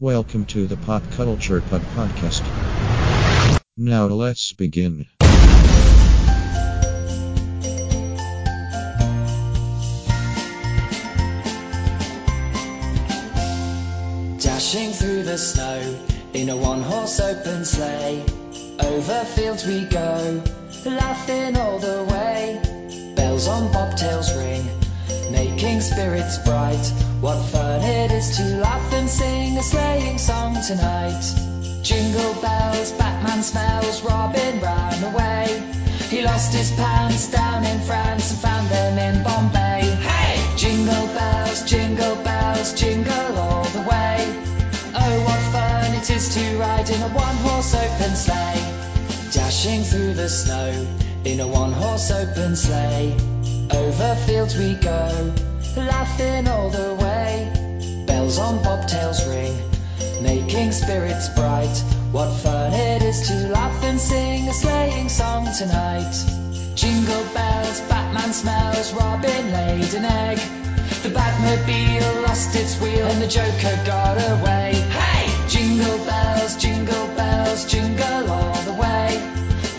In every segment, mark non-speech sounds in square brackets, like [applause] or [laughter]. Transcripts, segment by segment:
Welcome to the Pop Culture Pub Podcast. Now let's begin. Dashing through the snow in a one horse open sleigh. Over fields we go, laughing all the way. Bells on bobtails ring, making spirits bright. What fun it is to laugh and sing a sleighing song tonight. Jingle bells, Batman smells, Robin ran away. He lost his pants down in France and found them in Bombay. Hey! Jingle bells, jingle bells, jingle all the way. Oh, what fun it is to ride in a one horse open sleigh. Dashing through the snow in a one horse open sleigh. Over fields we go, laughing all the way. Bells on bobtails ring, making spirits bright. What fun it is to laugh and sing a sleighing song tonight. Jingle bells, Batman smells, Robin laid an egg. The Batmobile lost its wheel and the Joker got away. Hey! Jingle bells, jingle bells, jingle all the way.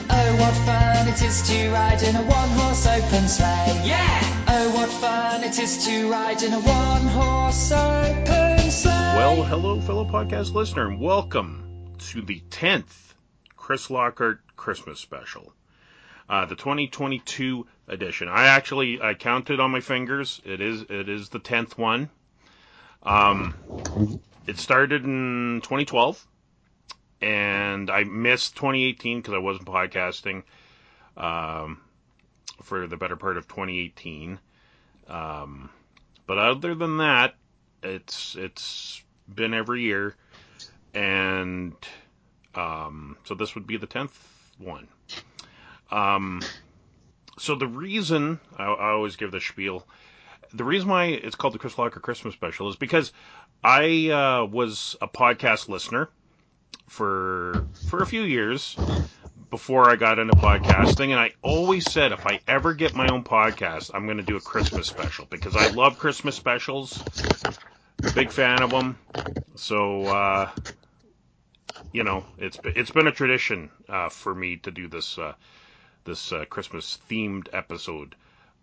Oh, what fun it is to ride in a one horse open sleigh. Yeah! Oh, what fun it is to ride in a one horse open sleigh. Well, hello, fellow podcast listener, and welcome to the 10th Chris Lockhart Christmas special. Uh, the 2022 edition. I actually I counted on my fingers. It is it is the 10th one. Um, it started in 2012, and I missed 2018 because I wasn't podcasting um, for the better part of 2018. Um, but other than that, it's it's been every year, and um, so this would be the 10th one. Um, so the reason I, I always give the spiel, the reason why it's called the Chris Lockhart Christmas Special is because I uh, was a podcast listener for for a few years before I got into podcasting, and I always said if I ever get my own podcast, I'm going to do a Christmas special because I love Christmas specials. Big fan of them. So uh, you know, it's it's been a tradition uh, for me to do this uh, this uh, Christmas themed episode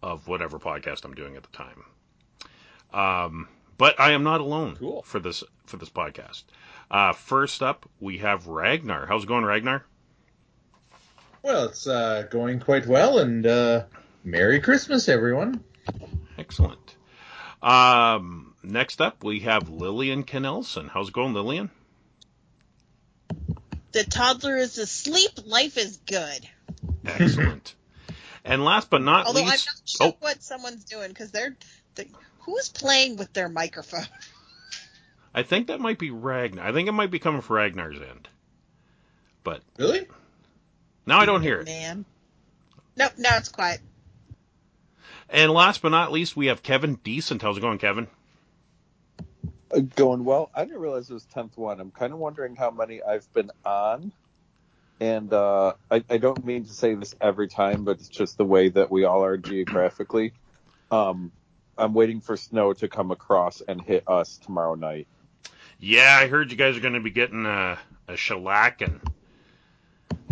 of whatever podcast I'm doing at the time. Um, but I am not alone Cool. for this for this podcast. Uh, first up, we have Ragnar. How's it going, Ragnar? Well, it's uh, going quite well, and uh, Merry Christmas, everyone. Excellent. Um, next up, we have Lillian Knelsen. How's it going, Lillian? The toddler is asleep. Life is good. Excellent. and last but not Although I'm not least, sure oh, what someone's doing because they're, they who's playing with their microphone. [laughs] I think that might be Ragnar. I think it might be coming from Ragnar's end. But Really? Now I don't hear it. Man. Nope. Now it's quiet. And last but not least, we have Kevin Decent. How's it going, Kevin? Uh, Going well. I didn't realize it was tenth one. I'm kind of wondering how many I've been on, and uh, I, I don't mean to say this every time, but it's just the way that we all are geographically. Um, I'm waiting for snow to come across and hit us tomorrow night. Yeah, I heard you guys are going to be getting a, a shellacking.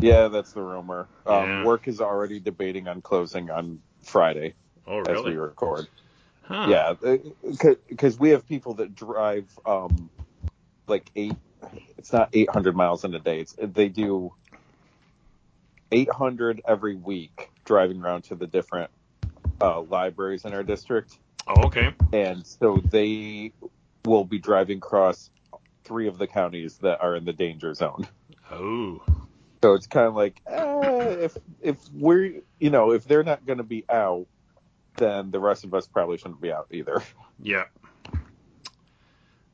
Yeah, that's the rumor. Um, Yeah. Work is already debating on closing on Friday Oh, as we record. Huh. Yeah, because we have people that drive um, like eight. It's not 800 miles in a day. It's they do 800 every week driving around to the different uh, libraries in our district, Oh, okay. and so they will be driving across three of the counties that are in the danger zone. Oh. So it's kind of like eh, if if we're you know if they're not going to be out, then the rest of us probably shouldn't be out either. Yeah.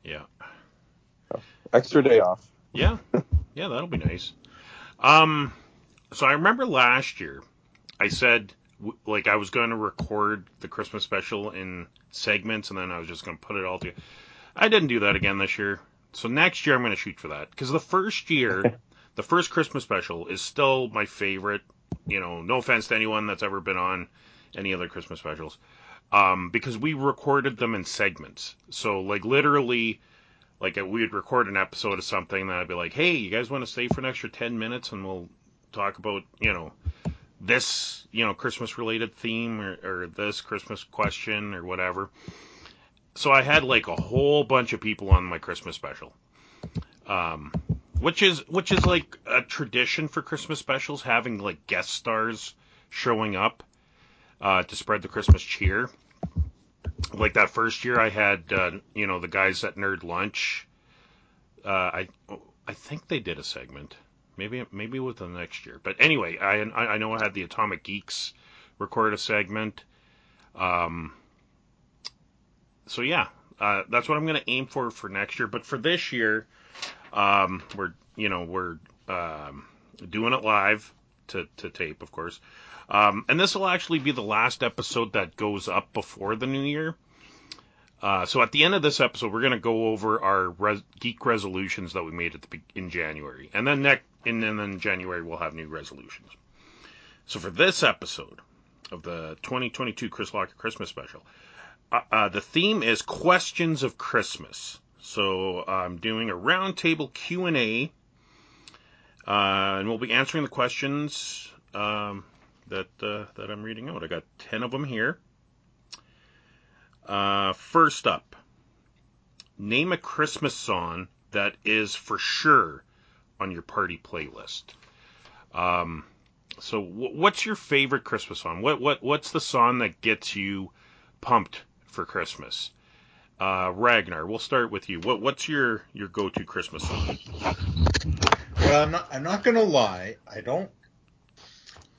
Yeah. Extra day off. Yeah. Yeah, that'll be nice. Um, so I remember last year, I said like I was going to record the Christmas special in segments, and then I was just going to put it all together. I didn't do that again this year. So next year I'm going to shoot for that because the first year, [laughs] the first Christmas special is still my favorite. You know, no offense to anyone that's ever been on any other Christmas specials, um, because we recorded them in segments. So like literally like we would record an episode of something, and I'd be like, "Hey, you guys want to stay for an extra ten minutes, and we'll talk about you know this you know Christmas related theme or, or this Christmas question or whatever." So I had like a whole bunch of people on my Christmas special, um, which is which is like a tradition for Christmas specials, having like guest stars showing up uh, to spread the Christmas cheer like that first year I had uh, you know the guys at Nerd Lunch. Uh, I I think they did a segment. Maybe maybe with the next year. But anyway, I I know I had the Atomic Geeks record a segment. Um. So yeah, uh, that's what I'm going to aim for for next year. But for this year, um, we're you know we're um, doing it live to to tape, of course. Um, and this will actually be the last episode that goes up before the new year. Uh, so at the end of this episode, we're going to go over our res- geek resolutions that we made at the be- in January, and then next, and then in January we'll have new resolutions. So for this episode of the 2022 Chris Lockhart Christmas special, uh, uh, the theme is questions of Christmas. So I'm doing a roundtable Q and A, uh, and we'll be answering the questions um, that uh, that I'm reading out. I got ten of them here. Uh, first up, name a Christmas song that is for sure on your party playlist. Um, so, w- what's your favorite Christmas song? What what what's the song that gets you pumped for Christmas? Uh, Ragnar, we'll start with you. What what's your your go to Christmas song? Well, I'm not. I'm not gonna lie. I don't.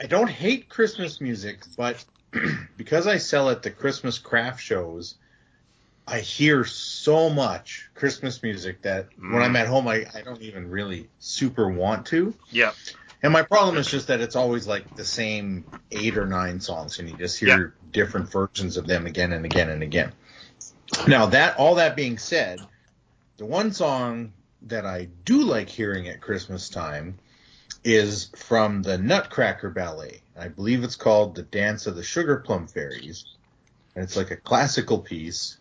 I don't hate Christmas music, but [clears throat] because I sell at the Christmas craft shows, I hear so much Christmas music that when Mm. I'm at home, I, I don't even really super want to. Yeah, And my problem is just that it's always like the same eight or nine songs, and you just hear different versions of them again and again and again. Now that all that being said, the one song that I do like hearing at Christmas time is from the Nutcracker Ballet. I believe it's called The Dance of the Sugar Plum Fairies. And it's like a classical piece.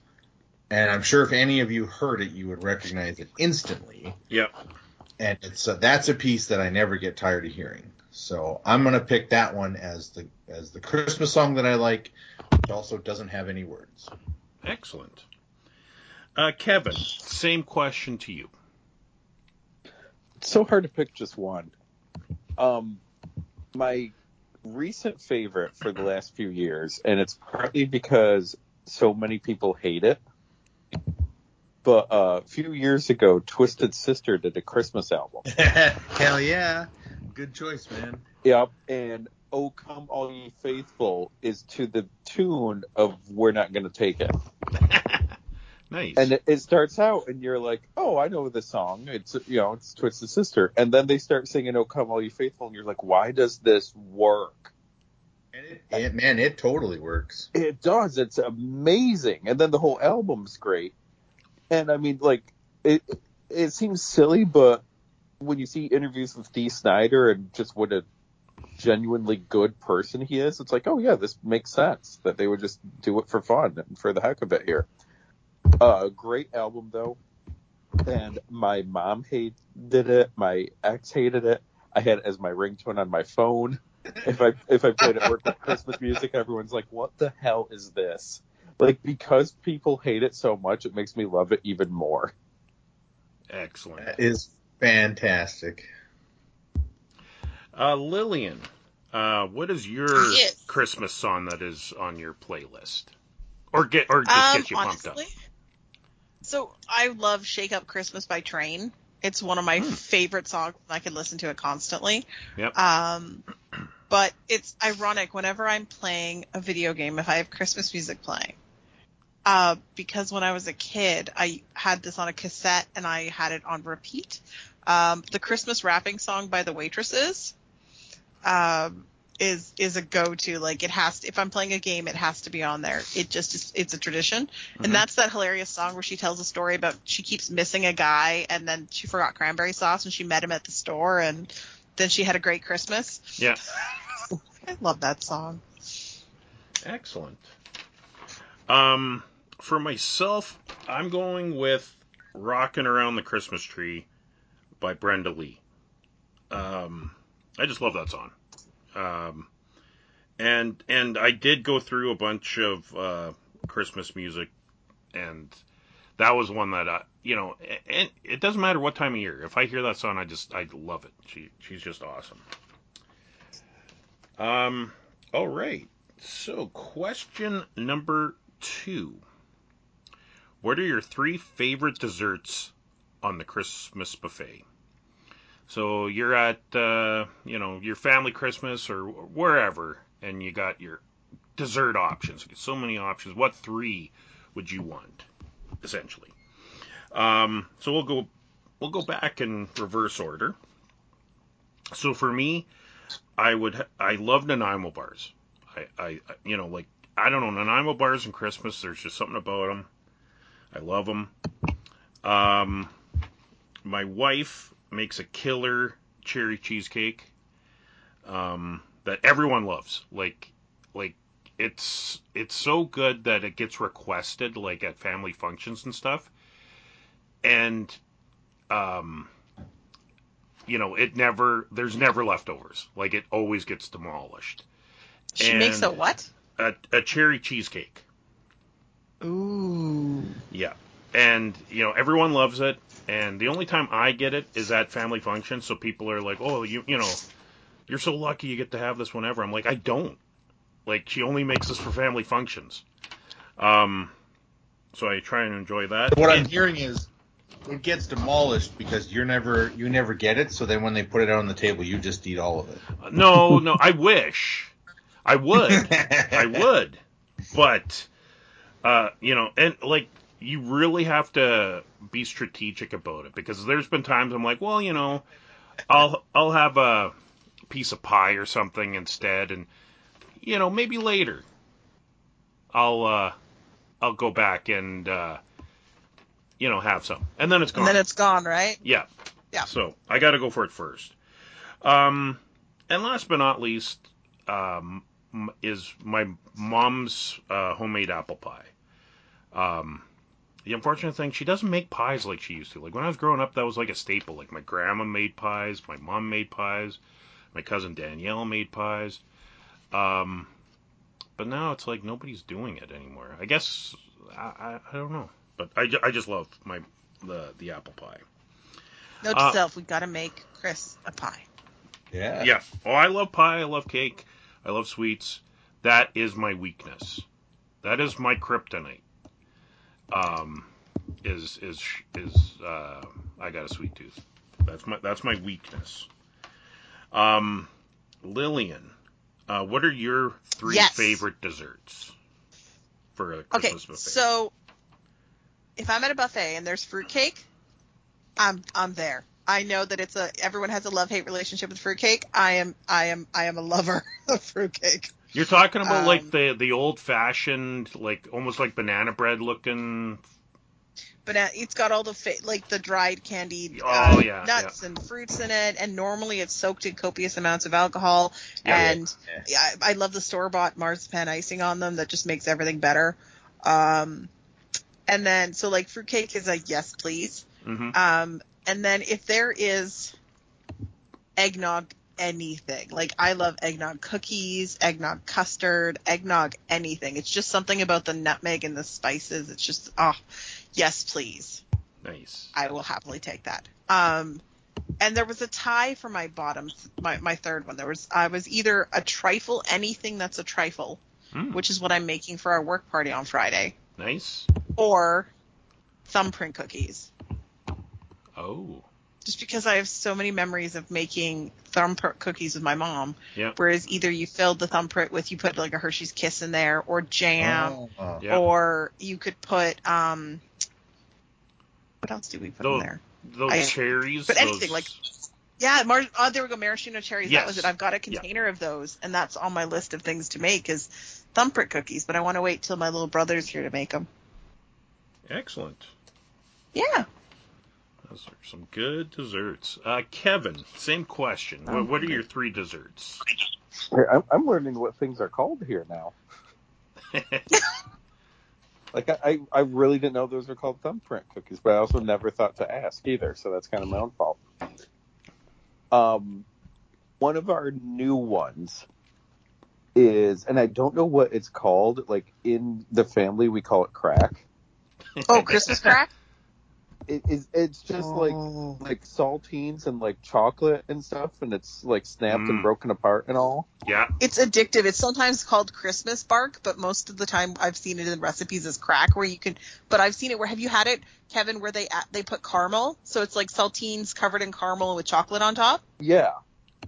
And I'm sure if any of you heard it, you would recognize it instantly. Yep. And it's uh, that's a piece that I never get tired of hearing. So I'm gonna pick that one as the as the Christmas song that I like, which also doesn't have any words. Excellent. Uh, Kevin, same question to you. It's so hard to pick just one. Um, my recent favorite for the last few years, and it's partly because so many people hate it. But uh, a few years ago, Twisted Sister did a Christmas album. [laughs] Hell yeah, good choice, man. Yep, and "Oh Come All Ye Faithful" is to the tune of "We're Not Gonna Take It," [laughs] Nice. and it, it starts out, and you're like, "Oh, I know the song. It's you know, it's Twisted Sister," and then they start singing "Oh Come All Ye Faithful," and you're like, "Why does this work?" And it, it, man, it totally works. It does. It's amazing, and then the whole album's great. And I mean, like, it it seems silly, but when you see interviews with Dee Snider and just what a genuinely good person he is, it's like, oh yeah, this makes sense that they would just do it for fun and for the heck of it here. Uh, great album though, and my mom hated it. My ex hated it. I had it as my ringtone on my phone. If I if I played it work with Christmas music, everyone's like, "What the hell is this?" Like because people hate it so much, it makes me love it even more. Excellent. That is fantastic. Uh, Lillian, uh, what is your Yes. Christmas song that is on your playlist, or get or just Um, gets you pumped up? so I love "Shake Up Christmas" by Train. It's one of my Hmm. favorite songs. I can listen to it constantly. Yep. Um, but it's ironic whenever I'm playing a video game if I have Christmas music playing. Uh, because when I was a kid, I had this on a cassette and I had it on repeat. Um, the Christmas wrapping song by the Waitresses, um, is, is a go-to. Like it has to, if I'm playing a game, it has to be on there. It just is, it's a tradition. Mhm. And that's that hilarious song where she tells a story about she keeps missing a guy and then she forgot cranberry sauce and she met him at the store and then she had a great Christmas. Yeah. [laughs] I love that song. Excellent. Um, for myself, I'm going with "Rocking Around the Christmas Tree by Brenda Lee. Um, I just love that song. Um, and and I did go through a bunch of uh, Christmas music, and that was one that I, you know, and it doesn't matter what time of year. If I hear that song, I just I love it. She she's just awesome. Um, all right. So question number two. What are your three favorite desserts on the Christmas buffet? So you're at, uh, you know, your family Christmas or wherever, and you got your dessert options. So many options. What three would you want, essentially? Um, so we'll go, we'll go back in reverse order. So for me, I would, I love Nanaimo bars. I, I, you know, like I don't know, Nanaimo bars and Christmas. There's just something about them. I love them. Um, my wife makes a killer cherry cheesecake um, that everyone loves. Like, like it's it's so good that it gets requested like at family functions and stuff. And um, you know, it never there's never leftovers. Like it always gets demolished. She makes a what? A, a cherry cheesecake. Ooh. Yeah. And, you know, everyone loves it. And the only time I get it is at family functions. So people are like, oh, you, you know, you're so lucky you get to have this whenever. I'm like, I don't. Like, she only makes this for family functions. Um, so I try and enjoy that. What I'm hearing is it gets demolished because you're never you never get it. So then when they put it out on the table, you just eat all of it. no, no, I wish. I would. [laughs] I would. But, uh, you know, and like, you really have to be strategic about it because there's been times I'm like, well, you know, I'll, I'll have a piece of pie or something instead and, you know, maybe later I'll, uh, I'll go back and, uh, you know, have some. And then it's gone. And then it's gone, right? Yeah. Yeah. So I got to go for it first. Um, and last but not least, um, is my mom's uh, homemade apple pie. Um, the unfortunate thing, she doesn't make pies like she used to. Like when I was growing up, that was like a staple. Like my grandma made pies, my mom made pies, my cousin Danielle made pies. Um, but now it's like nobody's doing it anymore. I guess I, I, I don't know, but I, I just love my the the apple pie. Note Uh, to self, we gotta make Chris a pie. Yeah. Yeah. Oh, I love pie. I love cake. I love sweets. That is my weakness. That is my kryptonite. Um, is is is uh, I got a sweet tooth. That's my that's my weakness. Um, Lillian, uh, what are your three Yes. favorite desserts for a Okay, Christmas buffet? so if I'm at a buffet and there's fruitcake, I'm I'm there. I know that it's a everyone has a love hate relationship with fruitcake. I am I am I am a lover [laughs] of fruitcake. You're talking about like um, the the old fashioned, like almost like banana bread looking. But uh, it's got all the fa- like the dried candied Oh, uh, yeah, nuts and fruits in it, and normally it's soaked in copious amounts of alcohol. Yeah. and yeah, I, I love the store bought marzipan icing on them that just makes everything better. Um, and then so like fruitcake is a yes please. hmm Um, and then if there is eggnog anything, like I love eggnog cookies, eggnog custard, eggnog anything. It's just something about the nutmeg and the spices. It's just, oh, yes, please. Nice. I will happily take that. Um, and there was a tie for my bottom, my, my third one. There was, I was either a trifle, anything that's a trifle, Mm, which is what I'm making for our work party on Friday, nice. or thumbprint cookies. Oh. Just because I have so many memories of making thumbprint cookies with my mom. Yeah. Whereas either you filled the thumbprint with you put like a Hershey's Kiss in there, or jam, Oh. Yeah. or you could put um, what else do we put in there? Those I- cherries. but anything, those- like- Yeah, Mar- oh, there we go, maraschino cherries. Yes. That was it. I've got a container of those, and that's on my list of things to make is thumbprint cookies. But I want to wait till my little brother's here to make them. Excellent. Yeah. Those are some good desserts. Uh, Kevin, same question. What, what are your three desserts? I'm, I'm learning what things are called here now. [laughs] Like I, I, I really didn't know those were called thumbprint cookies, but I also never thought to ask either, so that's kind of my own fault. Um, one of our new ones is, and I don't know what it's called. Like in the family, we call it crack. Oh, Christmas crack? It is. It's just like Oh. like saltines and like chocolate and stuff, and it's like snapped Mm. and broken apart and all. Yeah. It's addictive. It's sometimes called Christmas bark, but most of the time I've seen it in recipes as crack, where you can. But I've seen it where have you had it, Kevin? Where they add- they put caramel, so it's like saltines covered in caramel with chocolate on top. Yeah,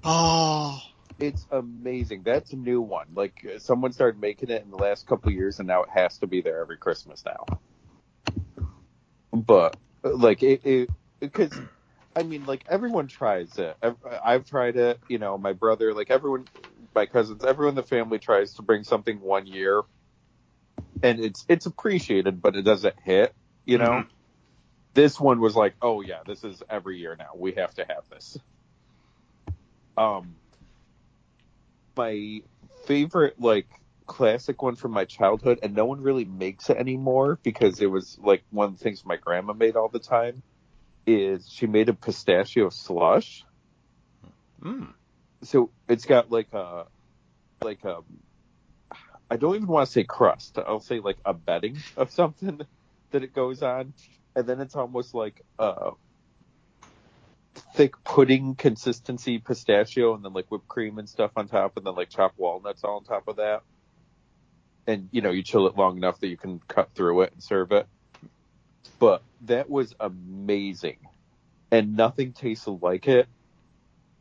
Oh, it's amazing. That's a new one. Like uh, someone started making it in the last couple of years, and now it has to be there every Christmas now. But like it, it because I mean, like everyone tries it. I've, tried it. You know, my brother, like everyone, my cousins, everyone in the family tries to bring something one year, and it's it's appreciated, but it doesn't hit. You know. Mhm. This one was like, oh yeah, this is every year now. We have to have this. Um, my favorite like classic one from my childhood, and no one really makes it anymore because it was like one of the things my grandma made all the time. Is she made a pistachio slush? Mm. So it's got like a like a I don't even want to say crust. I'll say like a bedding of something [laughs] that it goes on, and then it's almost like a thick pudding consistency pistachio, and then like whipped cream and stuff on top, and then like chopped walnuts all on top of that. And you know, you chill it long enough that you can cut through it and serve it. But that was amazing, and nothing tastes like it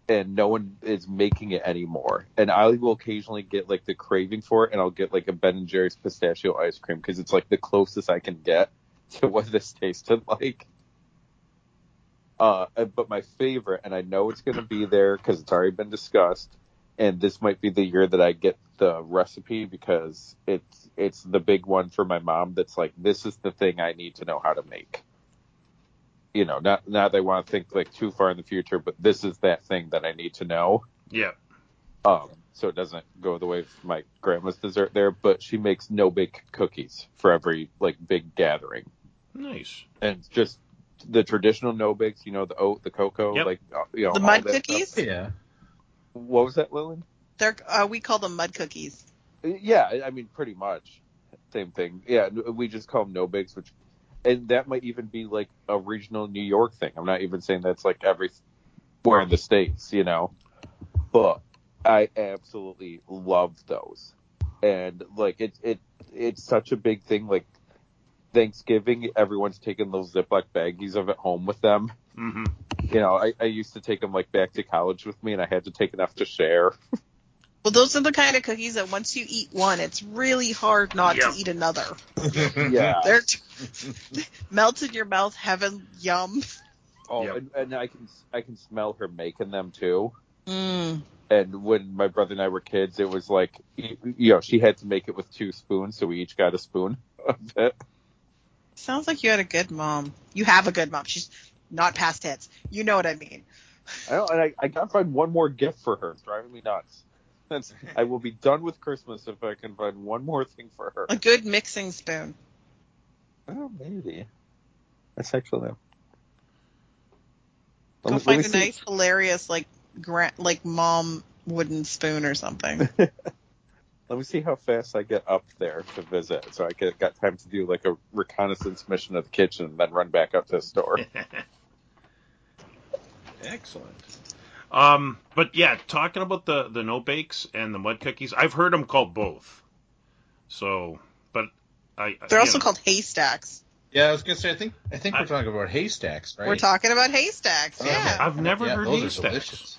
and no one is making it anymore. And I will occasionally get like the craving for it, and I'll get like a Ben and Jerry's pistachio ice cream because it's like the closest I can get [laughs] to what this tasted like. Uh, but my favorite, and I know it's going to be there because it's already been discussed, and this might be the year that I get the recipe because it's it's the big one for my mom. That's like this is the thing I need to know how to make you know, not now they want to think like too far in the future, but this is that thing that I need to know. Yeah. Um, so it doesn't go the way of my grandma's dessert there, but she makes no bake cookies for every like big gathering, Nice. and just the traditional no bakes, you know, the oat, the cocoa, Yep. like uh, you know, the mud cookies. stuff. Yeah. What was that, Lillian? They're uh, we call them mud cookies. Yeah, I- I mean, pretty much same thing. Yeah, we just call them no bakes, which, and that might even be like a regional New York thing. I'm not even saying that's like everywhere in the states, you know. But I absolutely love those, and like it, it, it's such a big thing. Like Thanksgiving, everyone's taking those Ziploc baggies of it home with them. hmm You know, I, I used to take them like back to college with me, and I had to take enough to share. [laughs] Well, those are the kind of cookies that once you eat one, it's really hard not Yep. to eat another. [laughs] Yeah. They're t- [laughs] melt in your mouth, heaven, yum. Oh, Yep. and, and I can I can smell her making them too. Mm. And when my brother and I were kids, it was like, you you know, she had to make it with two spoons, so we each got a spoon [laughs] of it. Sounds like you had a good mom. You have a good mom. She's not past tense. You know what I mean. I know, and I, I gotta find one more gift for her. It's driving me nuts. That's, I will be done with Christmas if I can find one more thing for her. A good mixing spoon. Oh, maybe. That's actually. Let Go me- let find me a see- nice, hilarious, like gra- like mom wooden spoon or something. [laughs] Let me see how fast I get up there to visit, so I get got time to do like a reconnaissance mission of the kitchen, and then run back up to the store. [laughs] Excellent. Um, but yeah, talking about the the no bakes and the mud cookies, I've heard them called both. So, but I They're also know, called haystacks. Yeah, I was gonna say. I think I think I- we're talking about haystacks, right? We're talking about haystacks. Okay. Yeah. I've never yeah, heard those haystacks. Are delicious.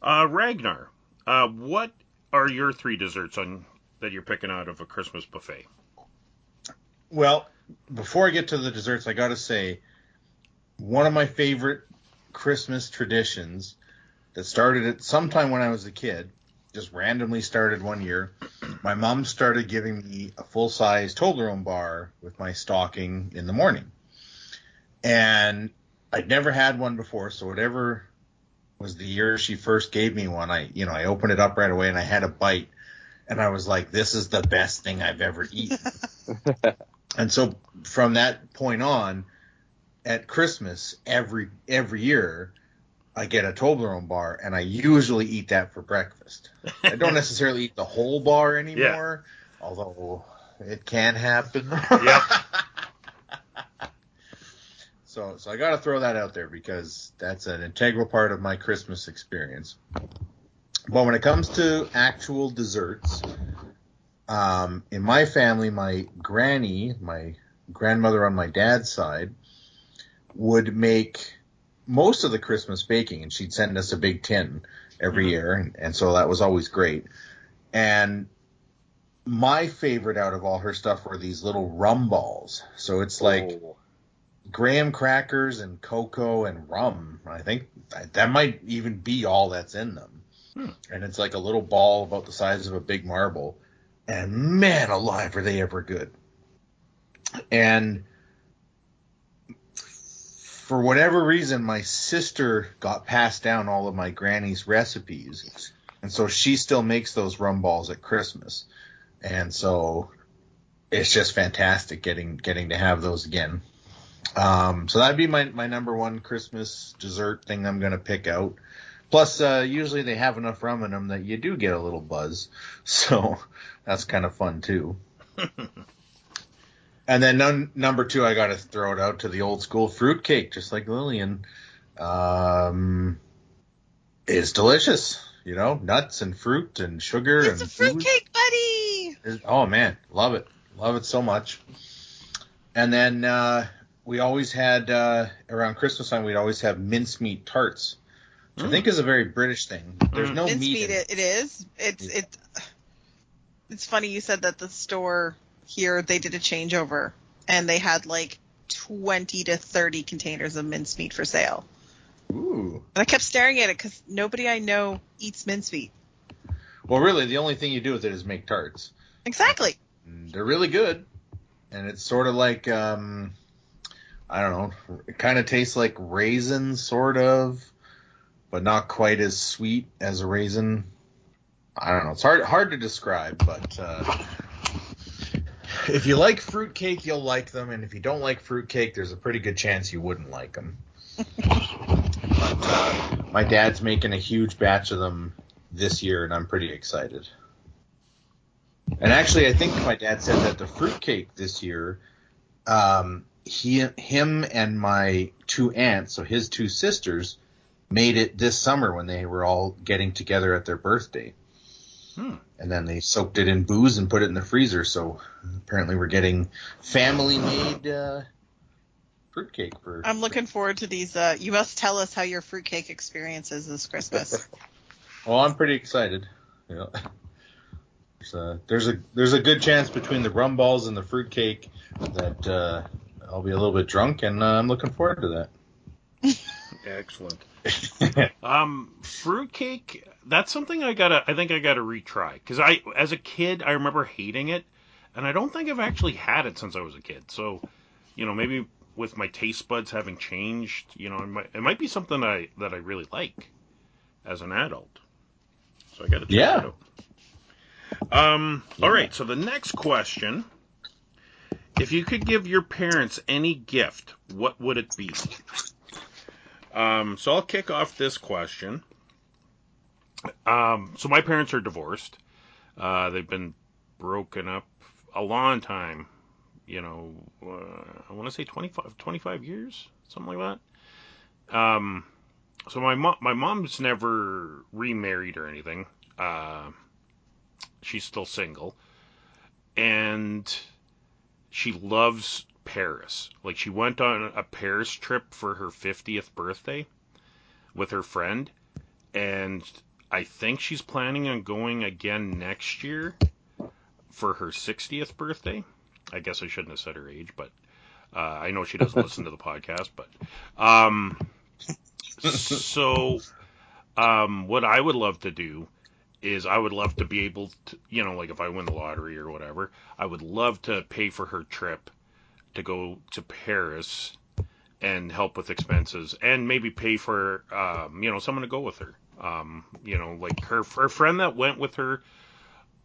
Uh, Ragnar, uh, what are your three desserts on that you're picking out of a Christmas buffet? Well, before I get to the desserts, I got to say one of my favorite Christmas traditions that started at sometime when I was a kid, just randomly started one year. My mom started giving me a full size Toblerone bar with my stocking in the morning. And I'd never had one before, so whatever was the year she first gave me one, I you know, I opened it up right away and I had a bite and I was like, this is the best thing I've ever eaten. [laughs] and so from that point on, at Christmas every every year, I get a Toblerone bar, and I usually eat that for breakfast. I don't [laughs] necessarily eat the whole bar anymore, although it can happen. [laughs] Yep. [laughs] so so I got to throw that out there because that's an integral part of my Christmas experience. But when it comes to actual desserts, um, in my family, my granny, my grandmother on my dad's side, would make most of the Christmas baking, and she'd send us a big tin every Mhm. year, and, and so that was always great. And my favorite out of all her stuff were these little rum balls. So it's like Oh. graham crackers and cocoa and rum. I think that, that might even be all that's in them. Hmm. And it's like a little ball about the size of a big marble. And man alive, are they ever good. And for whatever reason, my sister got passed down all of my granny's recipes. And so she still makes those rum balls at Christmas. And so it's just fantastic getting getting to have those again. Um, so that'd be my, my number one Christmas dessert thing I'm gonna pick out. Plus, uh, usually they have enough rum in them that you do get a little buzz, [laughs] so that's kind of fun too. [laughs] and then num- number two, I gotta throw it out to the old school fruitcake, just like Lillian. Um, it's delicious, you know, nuts and fruit and sugar It's and a booze. fruitcake, buddy. Is- Oh man, love it, love it so much. And then uh, we always had uh, around Christmas time, we'd always have mincemeat tarts, which I Mm. think is a very British thing. There's Mm. no Mincemeat, meat. in it, it is. It's Yeah. it's it's funny you said that the store here they did a changeover and they had like 20 to 30 containers of mincemeat for sale. Ooh. And I kept staring at it because nobody I know eats mincemeat. Well, really, the only thing you do with it is make tarts. Exactly. They're really good, and it's sort of like um, I don't know, it kind of tastes like raisin, sort of, but not quite as sweet as a raisin. I don't know. It's hard hard to describe, but uh, if you like fruitcake, you'll like them, and if you don't like fruitcake, there's a pretty good chance you wouldn't like them. but [laughs] uh, my dad's making a huge batch of them this year, and I'm pretty excited. And actually, I think my dad said that the fruitcake this year, um, he, him, and my two aunts, so his two sisters, made it this summer when they were all getting together at their birthday. Hmm. And then they soaked it in booze and put it in the freezer. So apparently, we're getting family-made uh, fruitcake for. I'm looking forward to these. Uh, you must tell us how your fruitcake experience is this Christmas. [laughs] Well, I'm pretty excited. Yeah. There's a, there's a there's a good chance between the rum balls and the fruitcake that uh, I'll be a little bit drunk, and uh, I'm looking forward to that. [laughs] Excellent. [laughs] Um, fruitcake. That's something I gotta. I think I gotta retry because I, as a kid, I remember hating it, and I don't think I've actually had it since I was a kid. So, you know, maybe with my taste buds having changed, you know, it might, it might be something I that I really like as an adult. So I gotta check Yeah. it out. Um. All right. So the next question. If you could give your parents any gift, what would it be? Um, so I'll kick off this question. Um, so my parents are divorced. Uh, they've been broken up a long time. You know, uh, I want to say 25, 25 years, something like that. Um, so my mom, my mom's never remarried or anything. Uh, she's still single, and she loves Paris. Like she went on a Paris trip for her 50th birthday with her friend, and I think she's planning on going again next year for her 60th birthday. I guess I shouldn't have said her age, but uh, I know she doesn't listen to the podcast. But um, so um, what I would love to do is I would love to be able to, you know, like if I win the lottery or whatever, I would love to pay for her trip to go to Paris and help with expenses and maybe pay for um, you know someone to go with her um, you know like her her friend that went with her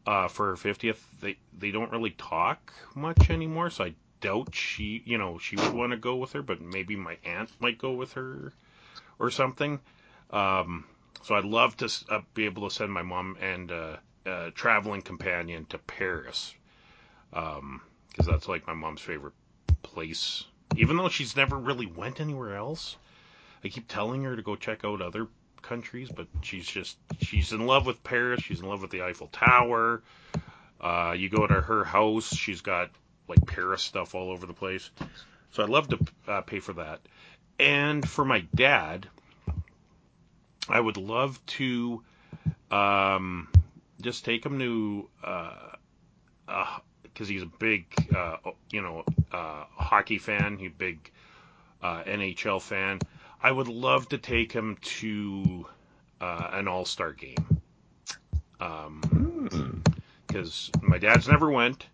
uh, for her 50th. They they don't really talk much anymore, so I doubt she, you know, she would want to go with her, but maybe my aunt might go with her or something. Um, so I'd love to uh, be able to send my mom and uh, a traveling companion to Paris, because um, that's like my mom's favorite place. Even though she's never really went anywhere else, I keep telling her to go check out other countries, but she's just she's in love with Paris. She's in love with the Eiffel Tower. Uh, you go to her house, she's got like Paris stuff all over the place. So I'd love to uh, pay for that. And for my dad, I would love to um, just take him to uh, uh he's a big uh, you know uh, hockey fan, he's a big uh, NHL fan. I would love to take him to uh, an All Star game. Um, because my dad's never went.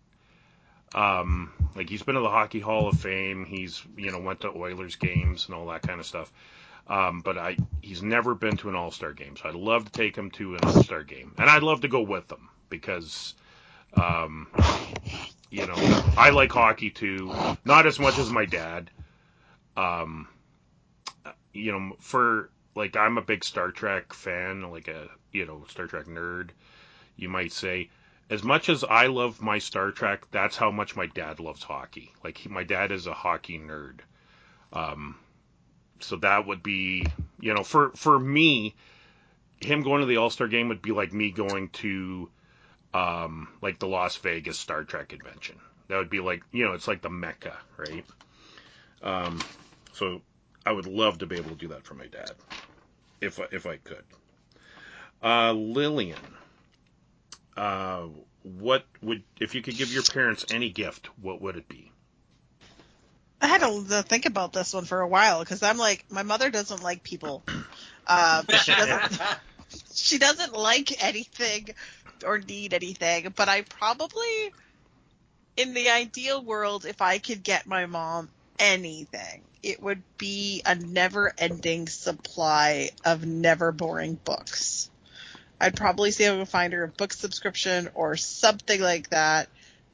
Um, like he's been to the Hockey Hall of Fame. He's you know went to Oilers games and all that kind of stuff. Um, but I he's never been to an All Star game, so I'd love to take him to an All Star game, and I'd love to go with him because, um, you know, I like hockey too, not as much as my dad. Um, you know, for like I'm a big Star Trek fan, like a you know Star Trek nerd, you might say as much as I love my Star Trek, that's how much my dad loves hockey. Like he, my dad is a hockey nerd. Um, so that would be, you know, for for me, him going to the All Star game would be like me going to, um, like the Las Vegas Star Trek convention. That would be like, you know, it's like the mecca, right? Um, so I would love to be able to do that for my dad, if if I could. Uh, Lillian uh, what would if you could give your parents any gift, what would it be? I had to think about this one for a while because I'm like, my mother doesn't like people. Uh, she doesn't. [laughs] she doesn't like anything or need anything. But I probably, in the ideal world, if I could get my mom anything, it would be a never-ending supply of never boring books. I'd probably say I would find her a book subscription or something like that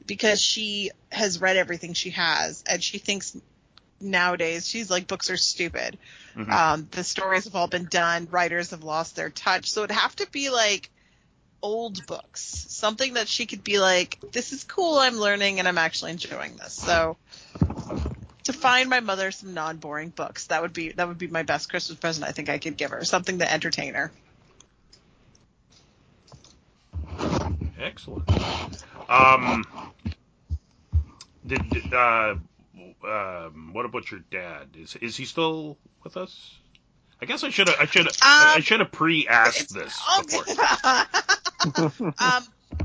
because she has read everything she has and she thinks nowadays she's like books are stupid. Mm-hmm. Um, the stories have all been done. Writers have lost their touch. So it'd have to be like old books, something that she could be like, this is cool. I'm learning and I'm actually enjoying this. So to find my mother some non-boring books, that would be, that would be my best Christmas present. I think I could give her something to entertain her. Excellent. Um, did, uh, um, what about your dad? Is is he still with us? I guess I should have I should have um, I should have pre-asked this before. [laughs] um,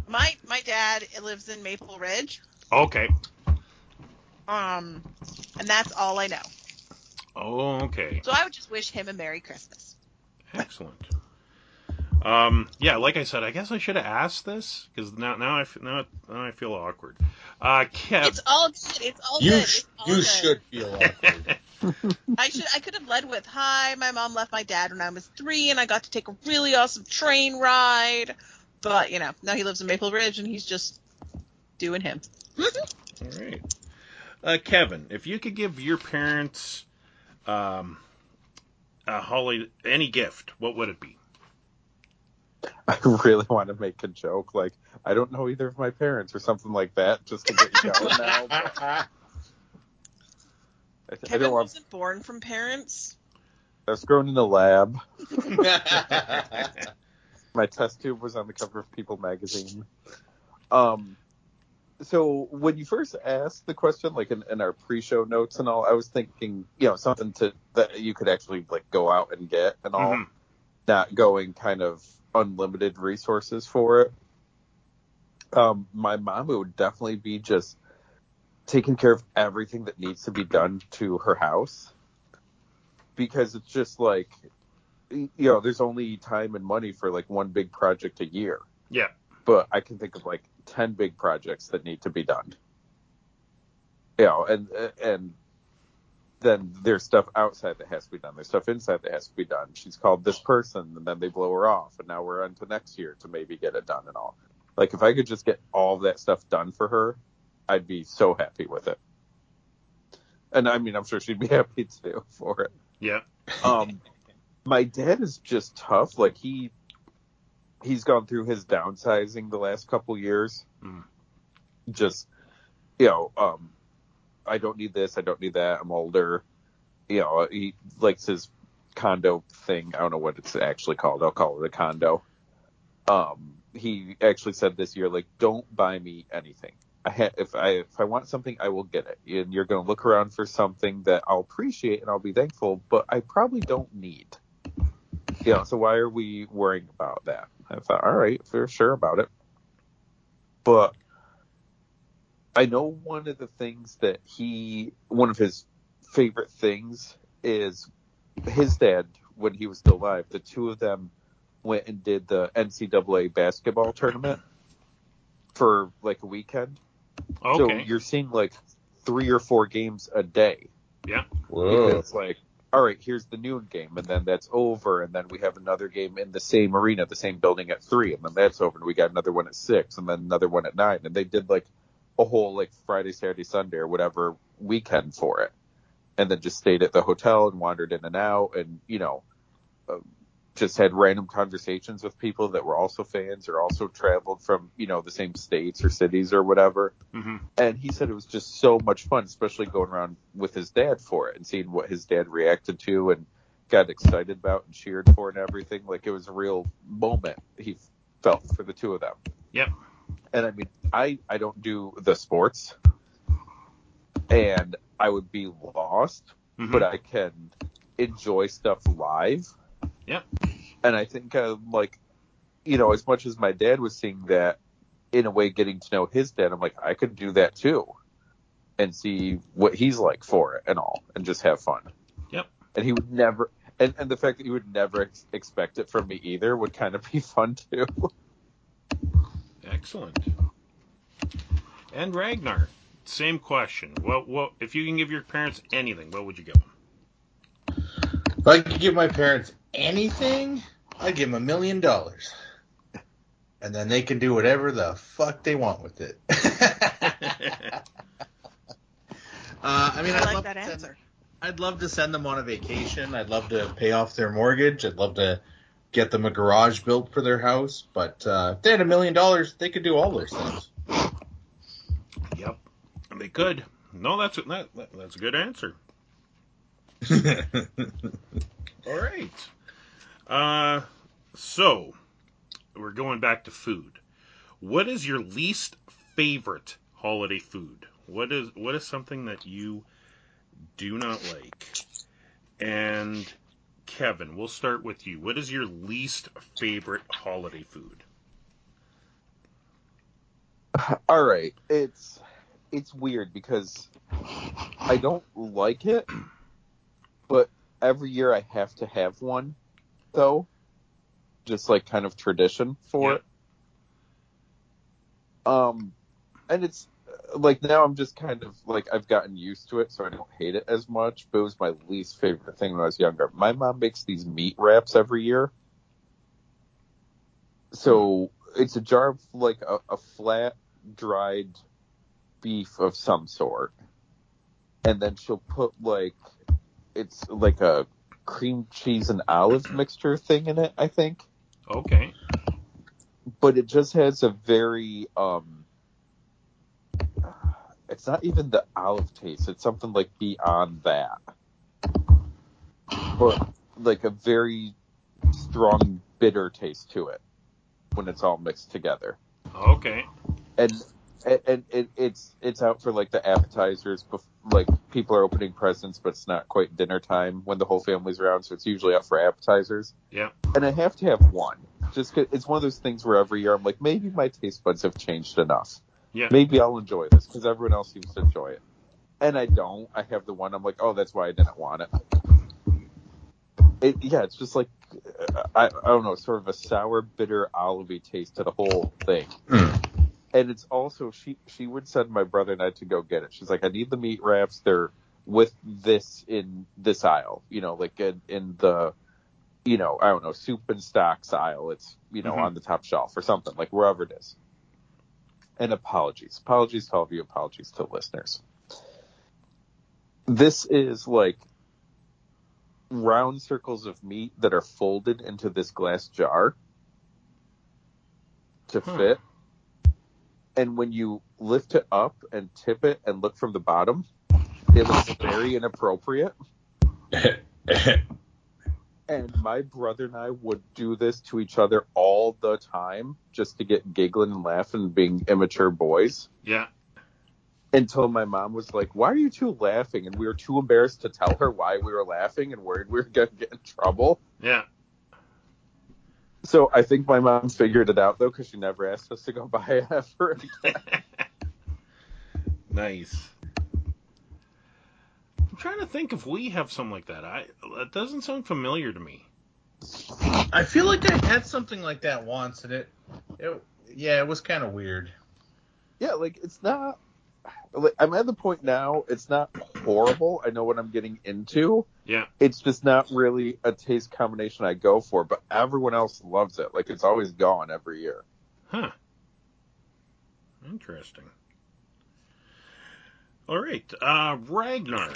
my my dad lives in Maple Ridge. Okay. Um, and that's all I know. Oh, okay. So I would just wish him a Merry Christmas. Excellent. Um, yeah, like I said, I guess I should have asked this because now now I now, now I feel awkward. Uh, Kev, it's all good. It's all you good. Sh- all you good. should feel awkward. [laughs] I should I could have led with hi. My mom left my dad when I was three, and I got to take a really awesome train ride. But you know, now he lives in Maple Ridge, and he's just doing him. [laughs] all right, uh, Kevin, if you could give your parents um, a holiday any gift, what would it be? [laughs] I really want to make a joke, like I don't know either of my parents or something like that, just to get you going now. [laughs] I, Kevin I don't want... wasn't born from parents. I was grown in a lab. [laughs] my test tube was on the cover of People magazine. Um, so when you first asked the question, like in, in, our pre-show notes and all, I was thinking, you know, something to that you could actually like go out and get and all, mm-hmm. not going kind of unlimited resources for it. Um, my mom would definitely be just taking care of everything that needs to be done to her house because it's just like you know there's only time and money for like one big project a year yeah but i can think of like 10 big projects that need to be done you know and and then there's stuff outside that has to be done. There's stuff inside that has to be done. She's called this person, and then they blow her off, and now we're on to next year to maybe get it done and all. Like if I could just get all that stuff done for her, I'd be so happy with it. And I mean, I'm sure she'd be [laughs] happy too for it. Yeah. Um, my dad is just tough. Like he, he's gone through his downsizing the last couple years. Mm. Just, you know, um, I don't need this. I don't need that. I'm older. You know, he likes his condo thing. I don't know what it's actually called. I'll call it a condo. Um, he actually said this year, like, don't buy me anything. I ha- if I if I want something, I will get it. And you're going to look around for something that I'll appreciate and I'll be thankful, but I probably don't need. You know, so why are we worrying about that? I thought, all right, you're sure about it. But I know one of the things that he, one of his favorite things is his dad, when he was still alive, the two of them went and did the NCAA basketball tournament for like a weekend. So you're seeing like three or four games a day. yeah. Whoa. Because like, all right, here's the noon game, and then that's over, and then we have another game in the same arena, the same building at three, and then that's over, and we got another one at six, and then another one at nine, and they did like a whole like Friday, Saturday, Sunday, or whatever weekend for it, and then just stayed at the hotel and wandered in and out, and you know, uh, just had random conversations with people that were also fans or also traveled from you know the same states or cities or whatever hmm and he said it was just so much fun, especially going around with his dad for it and seeing what his dad reacted to and got excited about and cheered for and everything. Like it was a real moment he felt for the two of them. Yep. And I mean, I I don't do the sports, and I would be lost, hmm but I can enjoy stuff live. Yep. And I think um, like, you know, as much as my dad was seeing that, in a way, getting to know his dad, I'm like, I could do that too, and see what he's like for it and all, and just have fun. Yep. And he would never, and and the fact that he would never ex- expect it from me either would kind of be [laughs] fun too. Excellent. And Ragnar, same question. What what if you can give your parents anything, what would you give them? If I could give my parents anything, I'd give them a million dollars. And then they can do whatever the fuck they want with it. [laughs] uh, I mean, I I'd like love that to send- answer. I'd love to send them on a vacation. I'd love to pay off their mortgage. I'd love to get them a garage built for their house. But uh, if they had a million dollars, they could do all those things. Yep. They could. No, that's a, that, that- that's a good answer. [laughs] All right. Uh, so we're going back to food. What is your least favorite holiday food? What is what is something that you do not like? And Kevin, we'll start with you. What is your least favorite holiday food? [laughs] All right, it's it's weird because I don't like it, but every year I have to have one, though, just like kind of tradition for Yeah. it. Um, and it's like now I'm just kind of like I've gotten used to it, so I don't hate it as much. But it was my least favorite thing when I was younger. My mom makes these meat wraps every year, so it's a jar of like a, a flat dried beef of some sort, and then she'll put like it's like a cream cheese and olive mixture thing in it, I think. Okay. But it just has a very um it's not even the olive taste, it's something like beyond that. But like a very strong bitter taste to it when it's all mixed together. Okay. and and, and it, it's it's out for like the appetizers, bef- like people are opening presents, but it's not quite dinner time when the whole family's around, so it's usually out for appetizers. Yeah. And I have to have one, just 'cause it's one of those things where every year I'm like, maybe my taste buds have changed enough. Yeah. Maybe I'll enjoy this because everyone else seems to enjoy it, and I don't. I have the one I'm like, oh, that's why I didn't want it. It, yeah, it's just like uh, I, I don't know, sort of a sour, bitter, olivey taste to the whole thing and it's also she she would send my brother and I to go get it. She's like, I need the meat wraps. They're with this in this aisle, you know, like in, in the, you know, I don't know, soup and stocks aisle. It's you know Mhm. on the top shelf or something like wherever it is. and apologies. Apologies to all of you, apologies to listeners. This is like round circles of meat that are folded into this glass jar to Huh. fit. And when you lift it up and tip it and look from the bottom, it looks very inappropriate. [laughs] And my brother and I would do this to each other all the time just to get giggling and laughing and being immature boys. Yeah. Until my mom was like, Why are you two laughing? And we were too embarrassed to tell her why we were laughing and worried we were going to get in trouble. Yeah. So I think my mom figured it out though because she never asked us to go buy it [laughs] ever again. nice. I'm trying to think if we have something like that. I that doesn't sound familiar to me. I feel like I had something like that once, and it, it yeah, it was kind of weird. yeah, like it's not. Like, I'm at the point now. It's not horrible. I know what I'm getting into. Yeah. It's just not really a taste combination I go for. But everyone else loves it. Like it's always gone every year. Huh. Interesting. All right, uh, Ragnar.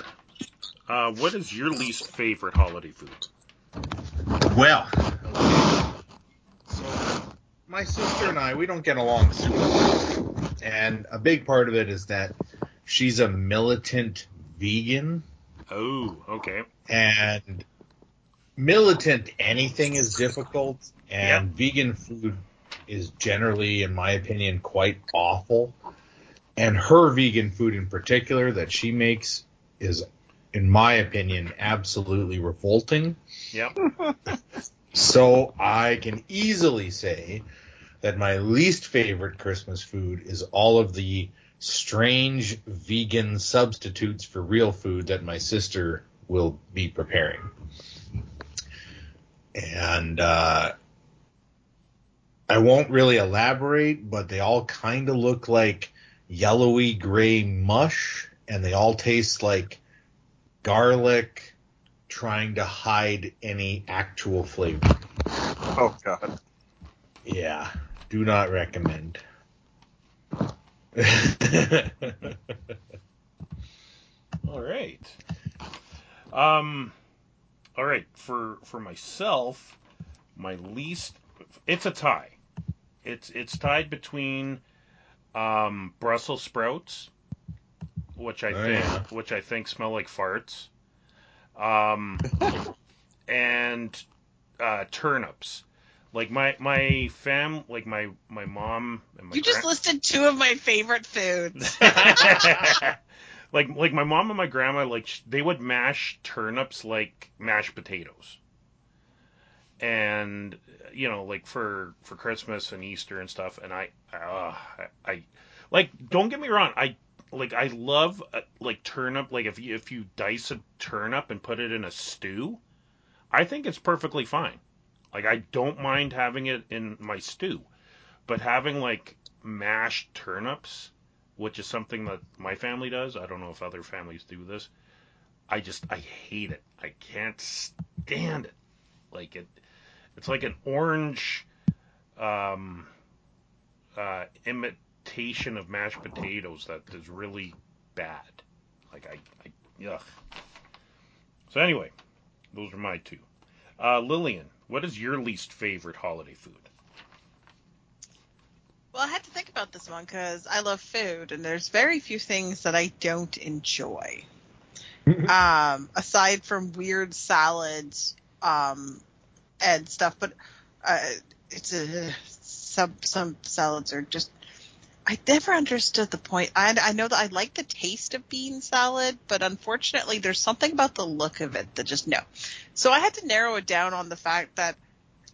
Uh, what is your least favorite holiday food? Well, so my sister and I, we don't get along super well, and a big part of it is that she's a militant vegan, Oh, okay. and militant anything is difficult, and vegan food is generally, in my opinion, quite awful. And her vegan food in particular that she makes is, in my opinion, absolutely revolting. Yep. [laughs] So I can easily say that my least favorite Christmas food is all of the strange vegan substitutes for real food that my sister will be preparing. And uh, I won't really elaborate, but they all kind of look like yellowy gray mush, and they all taste like garlic trying to hide any actual flavor. Oh God. Yeah, do not recommend. [laughs] All right. Um. All right. For for myself, my least it's a tie. It's it's tied between um, Brussels sprouts, which I Oh, think yeah. which I think smell like farts, um, [laughs] and uh, turnips. Like my my fam, like my my mom and my You just gran- listed two of my favorite foods. [laughs] [laughs] like like my mom and my grandma like sh- they would mash turnips like mashed potatoes and you know like for for christmas and easter and stuff and i uh, I, I like don't get me wrong i like i love uh, like turnip like if you if you dice a turnip and put it in a stew i think it's perfectly fine like i don't mind having it in my stew but having like mashed turnips which is something that my family does. I don't know if other families do this. I just I hate it. I can't stand it. Like it it's like an orange um uh imitation of mashed potatoes that is really bad. Like I, I ugh. So anyway, those are my two. Uh Lillian, what is your least favorite holiday food? Well, I had to think about this one because I love food, and there's very few things that I don't enjoy. um, aside from weird salads, um, and stuff, but uh, it's a some some salads are just. I never understood the point. I I know that I like the taste of bean salad, but unfortunately, there's something about the look of it that just no. So I had to narrow it down on the fact that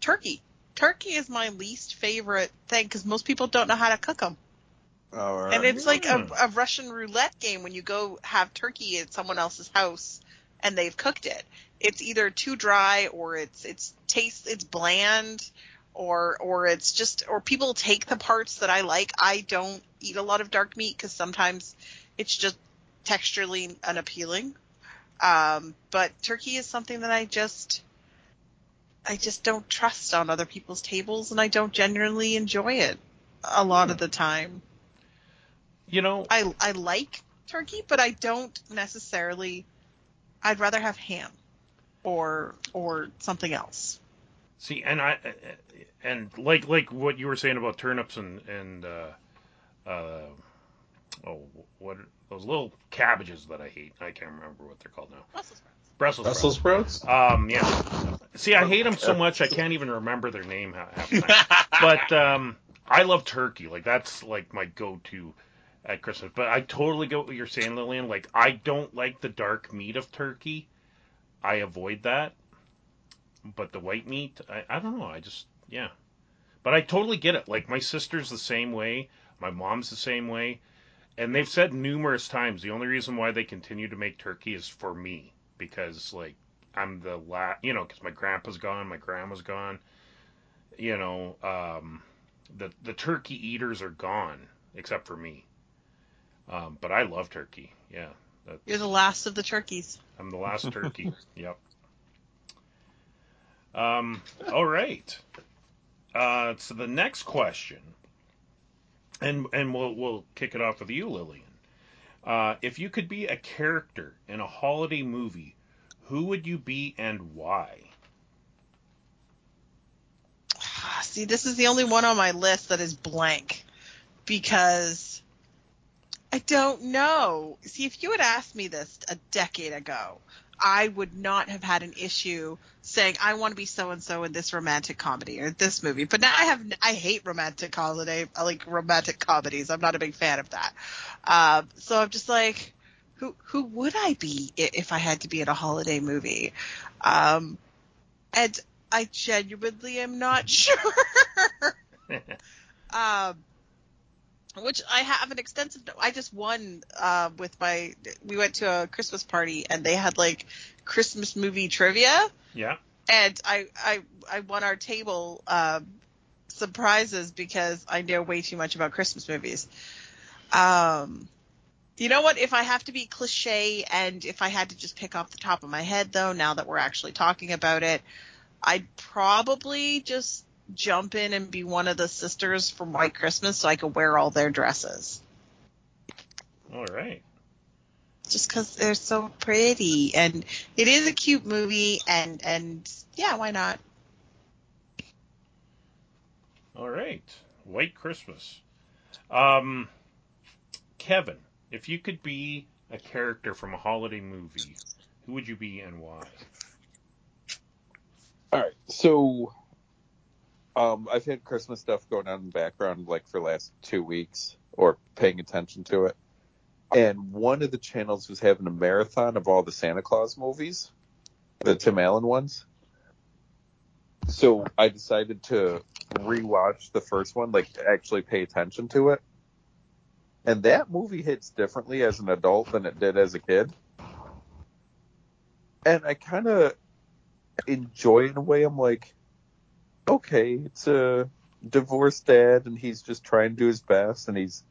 turkey. Turkey is my least favorite thing because most people don't know how to cook them. Oh, All right. And it's like a, hmm. a Russian roulette game when you go have turkey at someone else's house and they've cooked it. It's either too dry or it's it's taste it's bland or or it's just or people take the parts that I like. I don't eat a lot of dark meat because sometimes it's just texturally unappealing. Um, but turkey is something that I just I just don't trust on other people's tables and I don't genuinely enjoy it a lot of the time. You know, I I like turkey, but I don't necessarily. I'd rather have ham, or or something else. See, and I and like like what you were saying about turnips and and uh, uh, oh, what those little cabbages that I hate. I can't remember what they're called now. Brussels sprouts. Brussels Brussels sprouts. sprouts? Um, yeah. See, I hate them so much I can't even remember their name half half the time. [laughs] but um, I love turkey. Like that's like my go-to at Christmas. But I totally get what you're saying, Lillian. Like I don't like the dark meat of turkey. I avoid that. But the white meat, I, I don't know. I just yeah. But I totally get it. Like my sister's the same way. My mom's the same way. And they've said numerous times the only reason why they continue to make turkey is for me because like I'm the last, you know, because my grandpa's gone, my grandma's gone. You know, um, the the turkey eaters are gone except for me. Um, but I love turkey. Yeah, that, You're the last of the turkeys. I'm the last turkey. [laughs] yep. Um, all right. Uh, so the next question, and and we'll we'll kick it off with you, Lillian. Uh, if you could be a character in a holiday movie, who would you be and why? See, this is the only one on my list that is blank because I don't know. See, if you had asked me this a decade ago, I would not have had an issue saying I want to be so and so in this romantic comedy or this movie. But now I have I hate romantic holiday I like romantic comedies. I'm not a big fan of that. Um, so I'm just like, who who would I be if I had to be in a holiday movie? Um, and I genuinely am not [laughs] sure. [laughs] um, which I have an extensive. I just won uh, with my. We went to a Christmas party and they had like Christmas movie trivia, Yeah. and I I I won our table some prizes because I know way too much about Christmas movies. Um, you know what? If I have to be cliche and if I had to just pick off the top of my head, though, now that we're actually talking about it, I'd probably just jump in and be one of the sisters from White Christmas so I could wear all their dresses. All right. Just because they're so pretty and it is a cute movie and and yeah, why not? All right. White Christmas. Um, Kevin, if you could be a character from a holiday movie, who would you be and why? All right, so um, I've had Christmas stuff going on in the background like for the last two weeks, or paying attention to it. And one of the channels was having a marathon of all the Santa Claus movies, the Tim Allen ones. So I decided to rewatch the first one, like actually pay attention to it. And that movie hits differently as an adult than it did as a kid. And I kind of enjoy in a way. I'm like, okay, it's a divorced dad, and he's just trying to do his best, and he's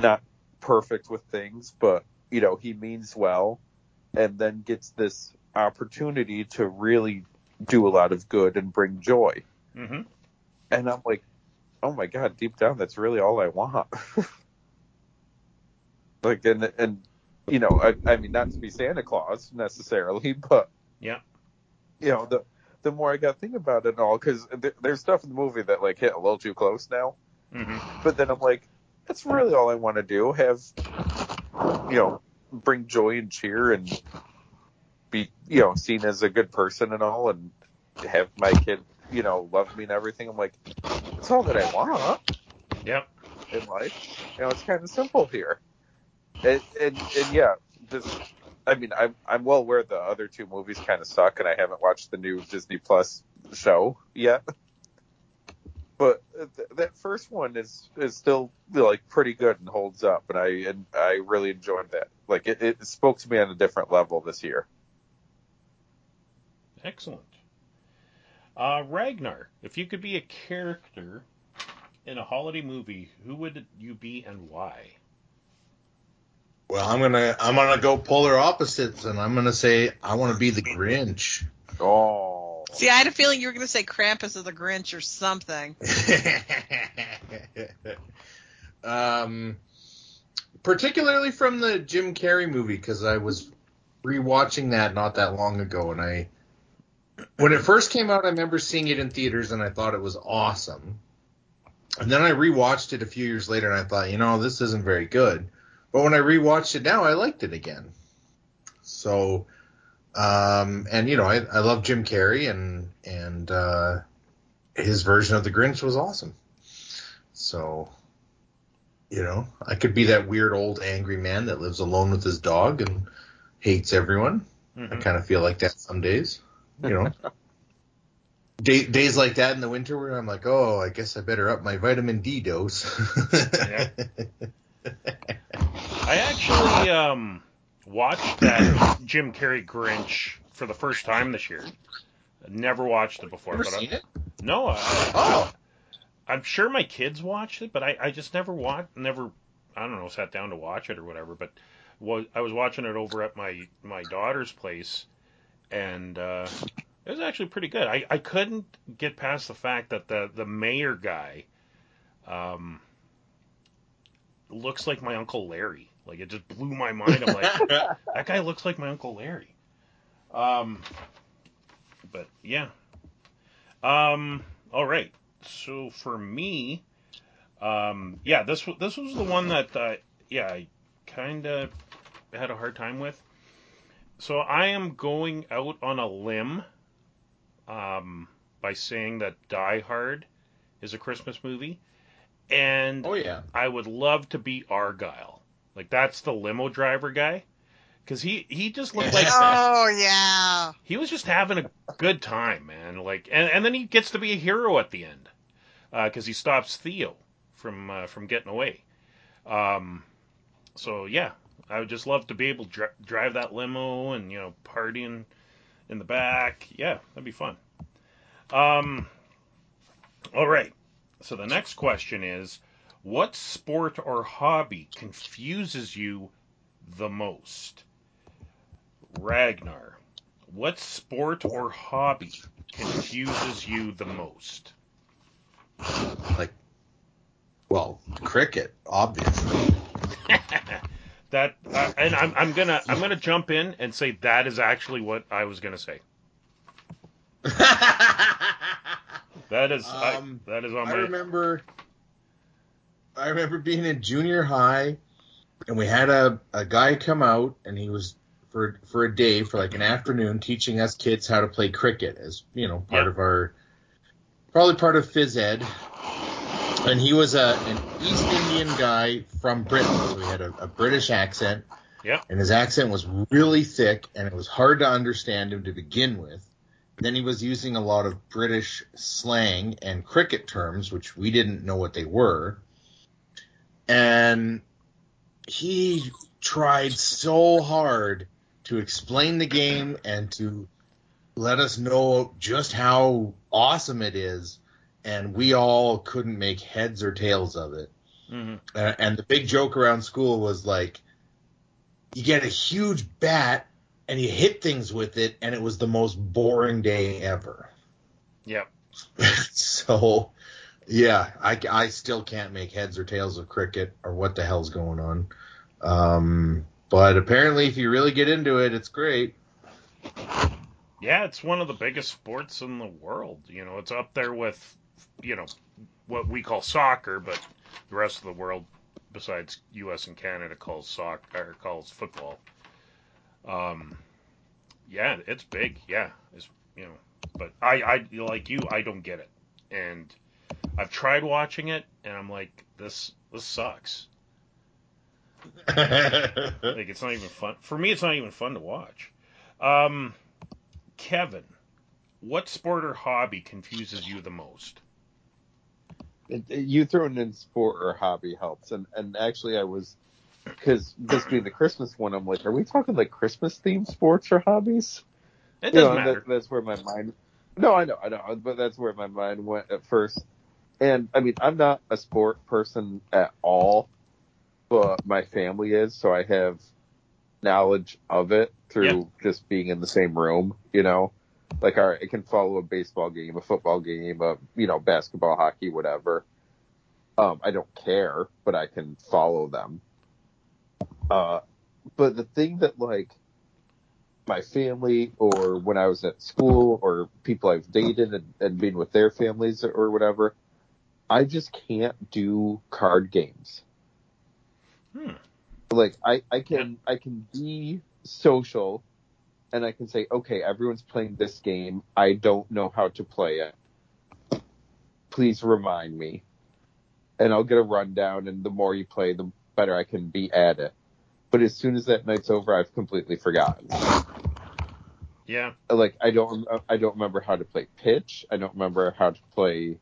not perfect with things, but you know he means well, and then gets this opportunity to really do a lot of good and bring joy. Mm-hmm. And I'm like, oh my god, deep down, that's really all I want. [laughs] like, and and you know, I, I mean, not to be Santa Claus necessarily, but Yeah. you know, the the more I got thinking about it and all, because th- there's stuff in the movie that like hit a little too close now. Mm-hmm. But then I'm like, that's really all I want to do. Have you know, bring joy and cheer and be you know seen as a good person and all, and have my kid you know love me and everything. I'm like, that's all that I want Yep. in life. You know, it's kind of simple here. And and, and yeah, this. I mean, I'm I'm well aware the other two movies kind of suck, and I haven't watched the new Disney Plus show yet. But th- that first one is is still like pretty good and holds up, and I and I really enjoyed that. Like it, it spoke to me on a different level this year. Excellent. Uh, Ragnar, if you could be a character in a holiday movie, who would you be and why? Well, I'm gonna I'm gonna go polar opposites, and I'm gonna say I want to be the Grinch. Oh, See, I had a feeling you were going to say Krampus or the Grinch or something. [laughs] um, particularly from the Jim Carrey movie because I was rewatching that not that long ago, and I when it first came out, I remember seeing it in theaters and I thought it was awesome. And then I rewatched it a few years later and I thought, you know, this isn't very good. But when I rewatched it now, I liked it again. So, um, and you know, I, I love Jim Carrey and and uh, his version of the Grinch was awesome. So, you know, I could be that weird old angry man that lives alone with his dog and hates everyone. Mhm. I kind of feel like that some days. You know, [laughs] Day, days like that in the winter where I'm like, oh, I guess I better up my vitamin D dose. Yeah. [laughs] [laughs] I actually um, watched that Jim Carrey Grinch for the first time this year. Never watched it before, Ever but seen I, it? no, I, Oh, I'm sure my kids watched it, but I, I just never watched, never, I don't know, sat down to watch it or whatever. But was I was watching it over at my my daughter's place, and uh, it was actually pretty good. I, I couldn't get past the fact that the the mayor guy, um, looks like my uncle Larry. Like it just blew my mind. I'm like, [laughs] that guy looks like my uncle Larry. Um, but yeah. Um, all right. So for me, um, yeah, this this was the one that uh, yeah I kind of had a hard time with. So I am going out on a limb, um, by saying that Die Hard is a Christmas movie, and oh yeah. I would love to be Argyle. Like that's the limo driver guy, because he he just looked like [laughs] Oh yeah. he was just having a good time, man. Like, and, and then he gets to be a hero at the end because he stops Theo from uh, from getting away. Um, so yeah, I would just love to be able to dri- drive that limo and you know partying in the back. Yeah, that'd be fun. Um, all right. So the next question is, what sport or hobby confuses you the most? Ragnar, what sport or hobby confuses you the most? Like, well, cricket, obviously. [laughs] that uh, and I'm, I'm gonna I'm gonna jump in and say that is actually what I was gonna say. [laughs] That is I- Um, that is on I my remember, I remember being in junior high, and we had a, a guy come out, and he was for for a day for like an afternoon teaching us kids how to play cricket as you know part Yeah. of our probably part of phys ed. And he was a an East Indian guy from Britain, so he had a, a British accent. Yep. And his accent was really thick, and it was hard to understand him to begin with. Then he was using a lot of British slang and cricket terms, which we didn't know what they were. And he tried so hard to explain the game and to let us know just how awesome it is. And we all couldn't make heads or tails of it. Mhm. Uh, and the big joke around school was like, you get a huge bat and he hit things with it, and it was the most boring day ever. Yep. [laughs] so, yeah, I, I still can't make heads or tails of cricket or what the hell's going on. Um, but apparently, if you really get into it, it's great. Yeah, it's one of the biggest sports in the world. You know, it's up there with, you know, what we call soccer, but the rest of the world, besides U.S. and Canada, calls soccer calls football. Um, yeah, it's big. Yeah, it's you know, but I, I like you, I don't get it, and I've tried watching it, and I'm like, this, this sucks. [laughs] Like it's not even fun for me. It's not even fun to watch. Um, Kevin, what sport or hobby confuses you the most? It, it- you throwing in sport or hobby helps, and and actually I was because this being the Christmas one, I'm like, are we talking like Christmas themed sports or hobbies? It doesn't and matter. that, that's where my mind. No, I know, I know, but that's where my mind went at first. And I mean, I'm not a sport person at all, but my family is, so I have knowledge of it through just being in the same room. You know, like all right, I can follow a baseball game, a football game, a you know, basketball, hockey, whatever. Um, I don't care, but I can follow them. Uh, but the thing that like my family or when I was at school or people I've dated and, and been with their families or whatever, I just can't do card games. Hmm. Like I, I can I can be social and I can say, okay, everyone's playing this game. I don't know how to play it. Please remind me. And I'll get a rundown and the more you play, the better I can be at it. But as soon as that night's over, I've completely forgotten. Yeah. Like I don't I don't remember how to play pitch. I don't remember how to play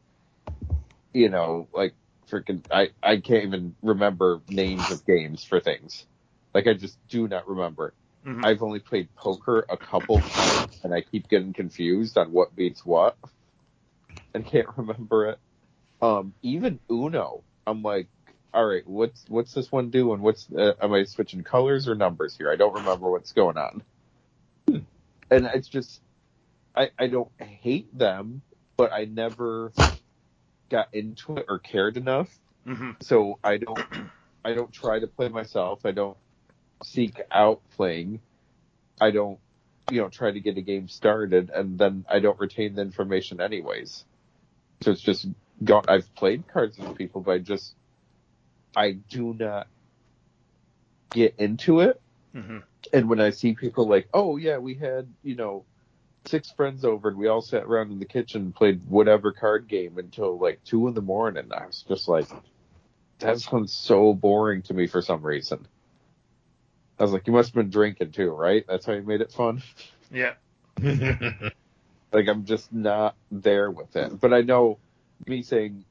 you know, like freaking I I can't even remember names of games for things. Like I just do not remember. Mhm. I've only played poker a couple times and I keep getting confused on what beats what and can't [laughs] remember it. Um, even Uno, I'm like, all right, what's what's this one doing? What's uh, am I switching colors or numbers here? I don't remember what's going on. And it's just, I I don't hate them, but I never got into it or cared enough hmm so I don't I don't try to play myself. I don't seek out playing. I don't you know try to get a game started and then I don't retain the information anyways. So it's just got I've played cards with people but I just I do not get into it hmm and when I see people like, oh yeah, we had, you know, six friends over and we all sat around in the kitchen and played whatever card game until like two in the morning, I was just like, that sounds so boring to me for some reason. I was like, you must have been drinking too, right? That's how you made it fun. Yeah. [laughs] Like I'm just not there with it. But I know me saying,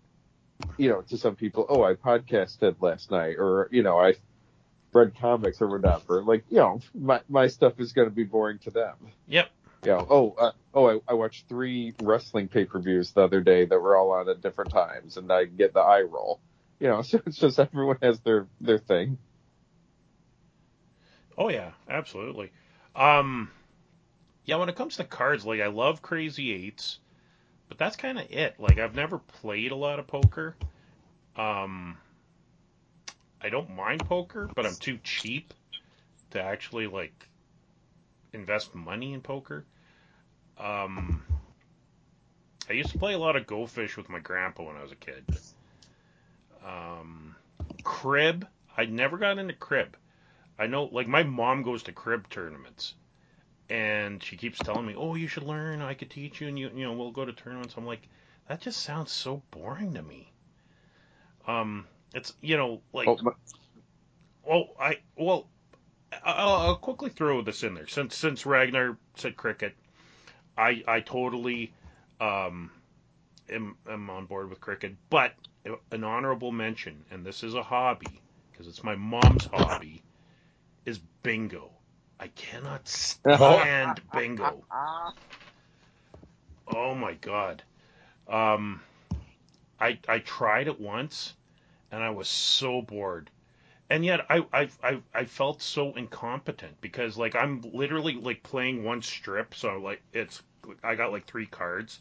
you know, to some people, oh, I podcasted last night, or you know, I read comics or whatever. Like, you know, my my stuff is going to be boring to them. Yep. You know, oh, uh, oh, I, I watched three wrestling pay per views the other day that were all on at different times, and I get the eye roll. You know, [laughs] so it's just everyone has their their thing. Oh yeah, absolutely. Um, yeah, when it comes to cards, like I love Crazy Eights, but that's kind of it. Like I've never played a lot of poker. Um, I don't mind poker, but I'm too cheap to actually like invest money in poker. Um, I used to play a lot of Go Fish with my grandpa when I was a kid. Um, crib, I never got into crib. I know, like, my mom goes to crib tournaments, and she keeps telling me, "Oh, you should learn. I could teach you, and you, you know, we'll go to tournaments." I'm like, that just sounds so boring to me. Um, it's you know, like, Oh, my- well, I well, I'll, I'll quickly throw this in there since since Ragnar said cricket, I I totally um am, am on board with cricket, but an honorable mention, and this is a hobby because it's my mom's hobby, is bingo. I cannot stand [laughs] bingo. Oh my god. Um, I I tried it once, and I was so bored. And yet I, I I I felt so incompetent because like I'm literally like playing one strip, so like it's I got like three cards,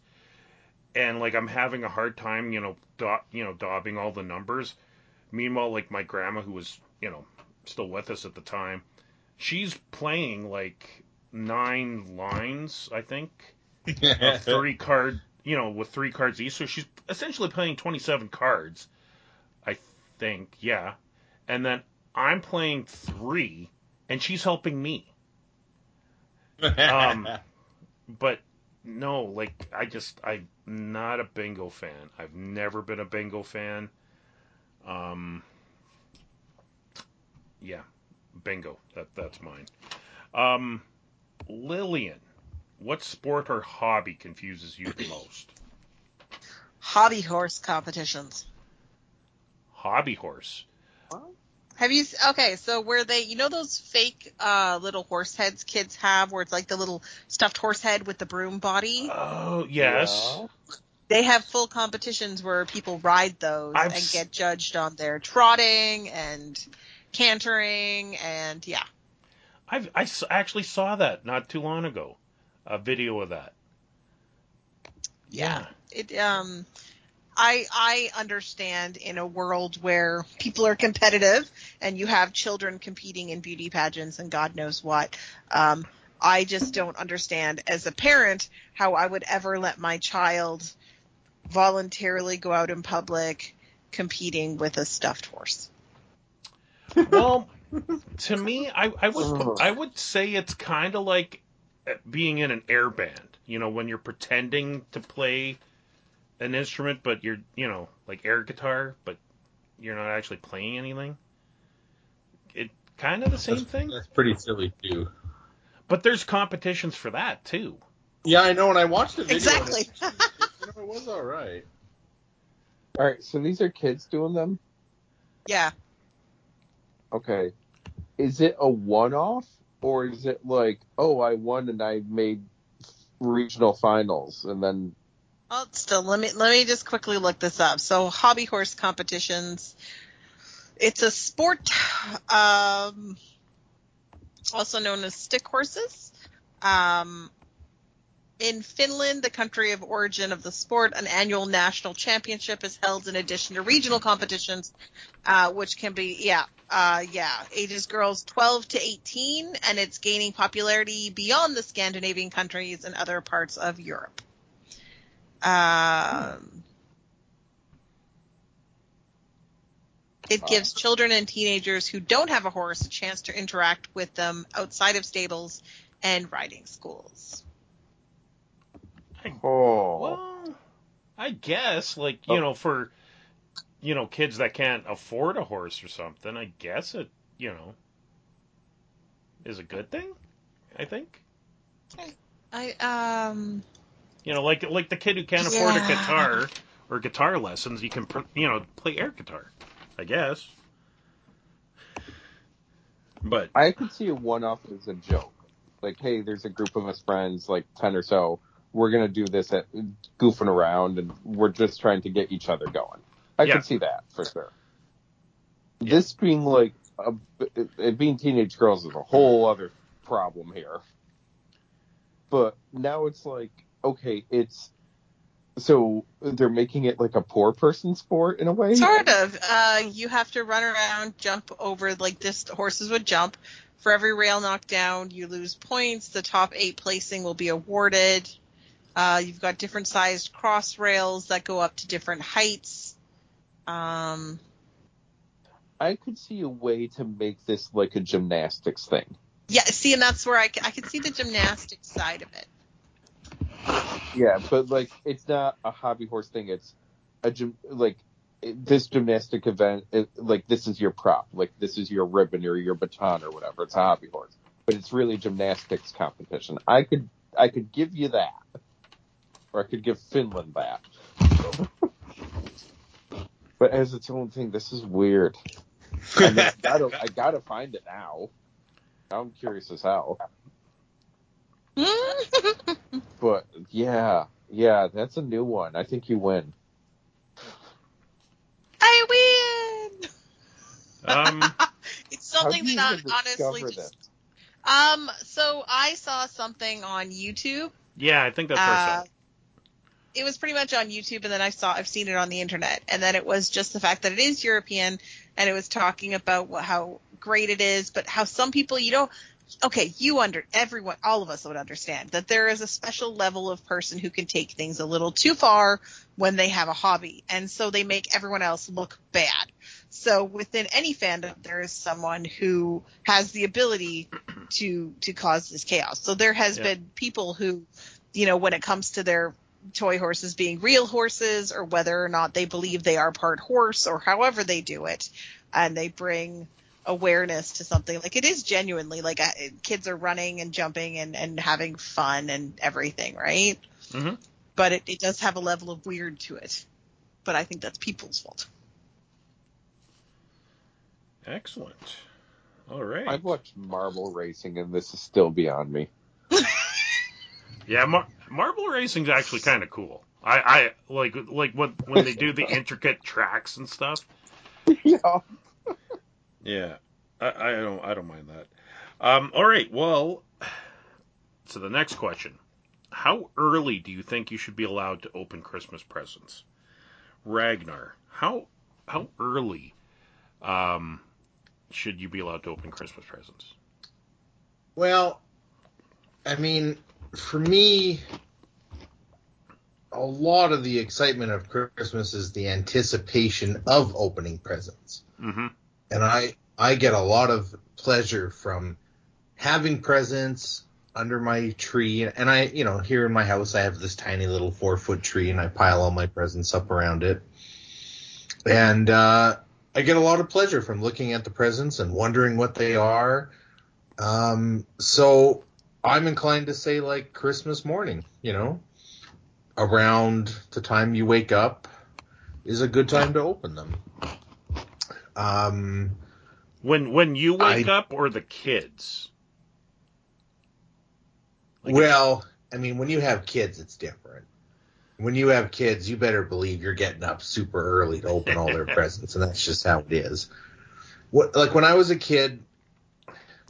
and like I'm having a hard time, you know, dot you know, daubing all the numbers. Meanwhile, like my grandma, who was you know still with us at the time, she's playing like nine lines, I think, [laughs] of three card, you know, with three cards each. So she's essentially playing 27 cards, I think, yeah. And then I'm playing three, and she's helping me. [laughs] Um, but no, like I just I'm not a bingo fan. I've never been a bingo fan. Um, yeah, bingo. That that's mine. Um, Lillian, what sport or hobby confuses you the most? Hobby horse competitions. Hobby horse. Have you? Okay, so where they, you know, those fake uh, little horse heads kids have, where it's like the little stuffed horse head with the broom body. Oh yes. Yeah. They have full competitions where people ride those I've and get judged on their trotting and cantering and yeah. I've I s- actually saw that not too long ago. A video of that. Yeah. It um I I understand in a world where people are competitive and you have children competing in beauty pageants and God knows what. Um, I just don't understand as a parent how I would ever let my child voluntarily go out in public competing with a stuffed horse. Well, [laughs] to me, I, I would I would say it's kind of like eh, being in an air band. You know, when you're pretending to play an instrument, but you're you know like air guitar, but you're not actually playing anything. It kind of the same That's, thing, that's pretty silly too. but there's competitions for that too. Yeah, I know. And I watched the video, Exactly. It, you know, it was all right. All right, so these are kids doing them. Yeah. Okay, is it a one-off or is it like, oh, I won and I made regional finals and then Well, still, let me let me just quickly look this up. So, hobby horse competitions. It's a sport, um, also known as stick horses. Um, in Finland, the country of origin of the sport, an annual national championship is held in addition to regional competitions, uh, which can be, yeah, uh, yeah, ages girls 12 to 18, and it's gaining popularity beyond the Scandinavian countries and other parts of Europe. Um, it gives children and teenagers who don't have a horse a chance to interact with them outside of stables and riding schools. Oh, Well, I guess like you Oh. know for you know kids that can't afford a horse or something. I guess it you know is a good thing. I think. I um You know, like like the kid who can't afford a guitar or guitar lessons, you can pr- you know play air guitar. I guess. But I could see a one-off as a joke. Like, hey, there's a group of us friends, like ten or so. We're gonna do this at goofing around, and we're just trying to get each other going. I Yeah. could see that for sure. This being like a, it being teenage girls is a whole other problem here. But now it's like, okay, it's so they're making it like a poor person sport in a way. sort of uh you have to run around, jump over like this horses would jump. For every rail knocked down, you lose points. The top 8 placing will be awarded. Uh you've got different sized cross rails that go up to different heights. Um I could see a way to make this like a gymnastics thing. yeah, see and that's where I, I can see the gymnastics side of it. Yeah, but like it's not a hobby horse thing. It's a gym like it- this gymnastic event. It, like this is your prop. Like this is your ribbon or your baton or whatever. It's a hobby horse, but it's really gymnastics competition. I could I could give you that, or I could give Finland that. [laughs] but as its own thing, this is weird. I, mean, I gotta I gotta find it now. I'm curious as hell. [laughs] But yeah, yeah, that's a new one. I think you win. I win. [laughs] um, it's How something do you that even I honestly just this? um so I saw something on YouTube yeah, I think that's our Uh, side. It was pretty much on YouTube, and then I saw I've seen it on the internet, and then it was just the fact that it is European, and it was talking about what, how great it is, but how some people you know. Okay, you under everyone, all of us would understand that there is a special level of person who can take things a little too far when they have a hobby, and so they make everyone else look bad. So within any fandom, there is someone who has the ability to to cause this chaos. So there has Yeah. been people who, you know, when it comes to their toy horses being real horses or whether or not they believe they are part horse or however they do it and they bring awareness to something like it is genuinely like uh, kids are running and jumping and, and having fun and everything right Mhm. but it, it does have a level of weird to it but i think that's people's fault Excellent. All right. I've watched marble racing, and this is still beyond me. [laughs] Yeah, mar- marble racing's actually kind of cool. I, I like like when when they do the [laughs] intricate tracks and stuff. yeah. Yeah, I, I don't I don't mind that. Um, all right, well, so the next question: How early do you think you should be allowed to open Christmas presents? Ragnar, how how early um, should you be allowed to open Christmas presents? Well, I mean, for me, a lot of the excitement of Christmas is the anticipation of opening presents. Mm-hmm. And I, I get a lot of pleasure from having presents under my tree. And I, you know, here in my house, I have this tiny little four foot tree and I pile all my presents up around it. And, uh, I get a lot of pleasure from looking at the presents and wondering what they are. Um, so I'm inclined to say like Christmas morning, you know, around the time you wake up is a good time to open them. Um, When when you wake I- up or the kids? Like- well, I mean, when you have kids, it's different. When you have kids, you better believe you're getting up super early to open all their [laughs] presents, and that's just how it is. What, like when I was a kid,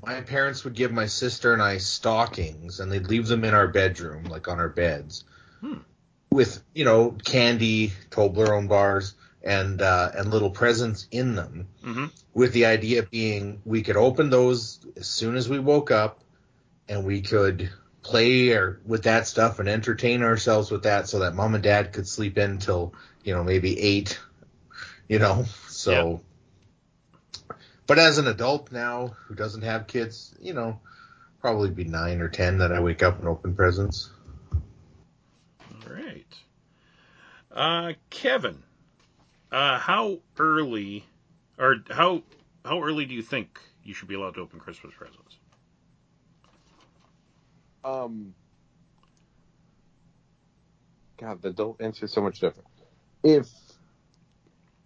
my parents would give my sister and I stockings, and they'd leave them in our bedroom, like on our beds, Hmm. with you know candy, Toblerone bars, and uh, and little presents in them. hmm with the idea being we could open those as soon as we woke up and we could play or with that stuff and entertain ourselves with that so that mom and dad could sleep in till you know maybe eight you know so but as an adult now who doesn't have kids you know probably be nine or ten that i wake up and open presents All right. Uh, Kevin, uh, how early, or how how early do you think you should be allowed to open Christmas presents? Um, God, the adult answer is so much different. If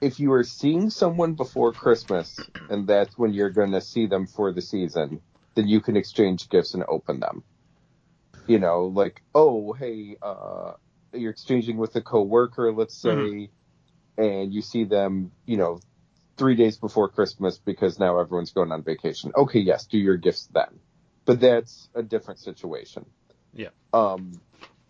if you are seeing someone before Christmas and that's when you're going to see them for the season, then you can exchange gifts and open them. You know, like, oh, hey, uh, you're exchanging with a coworker, let's say, and you see them, you know, three days before Christmas because now everyone's going on vacation. Okay, yes, do your gifts then. But that's a different situation. Yeah. Um,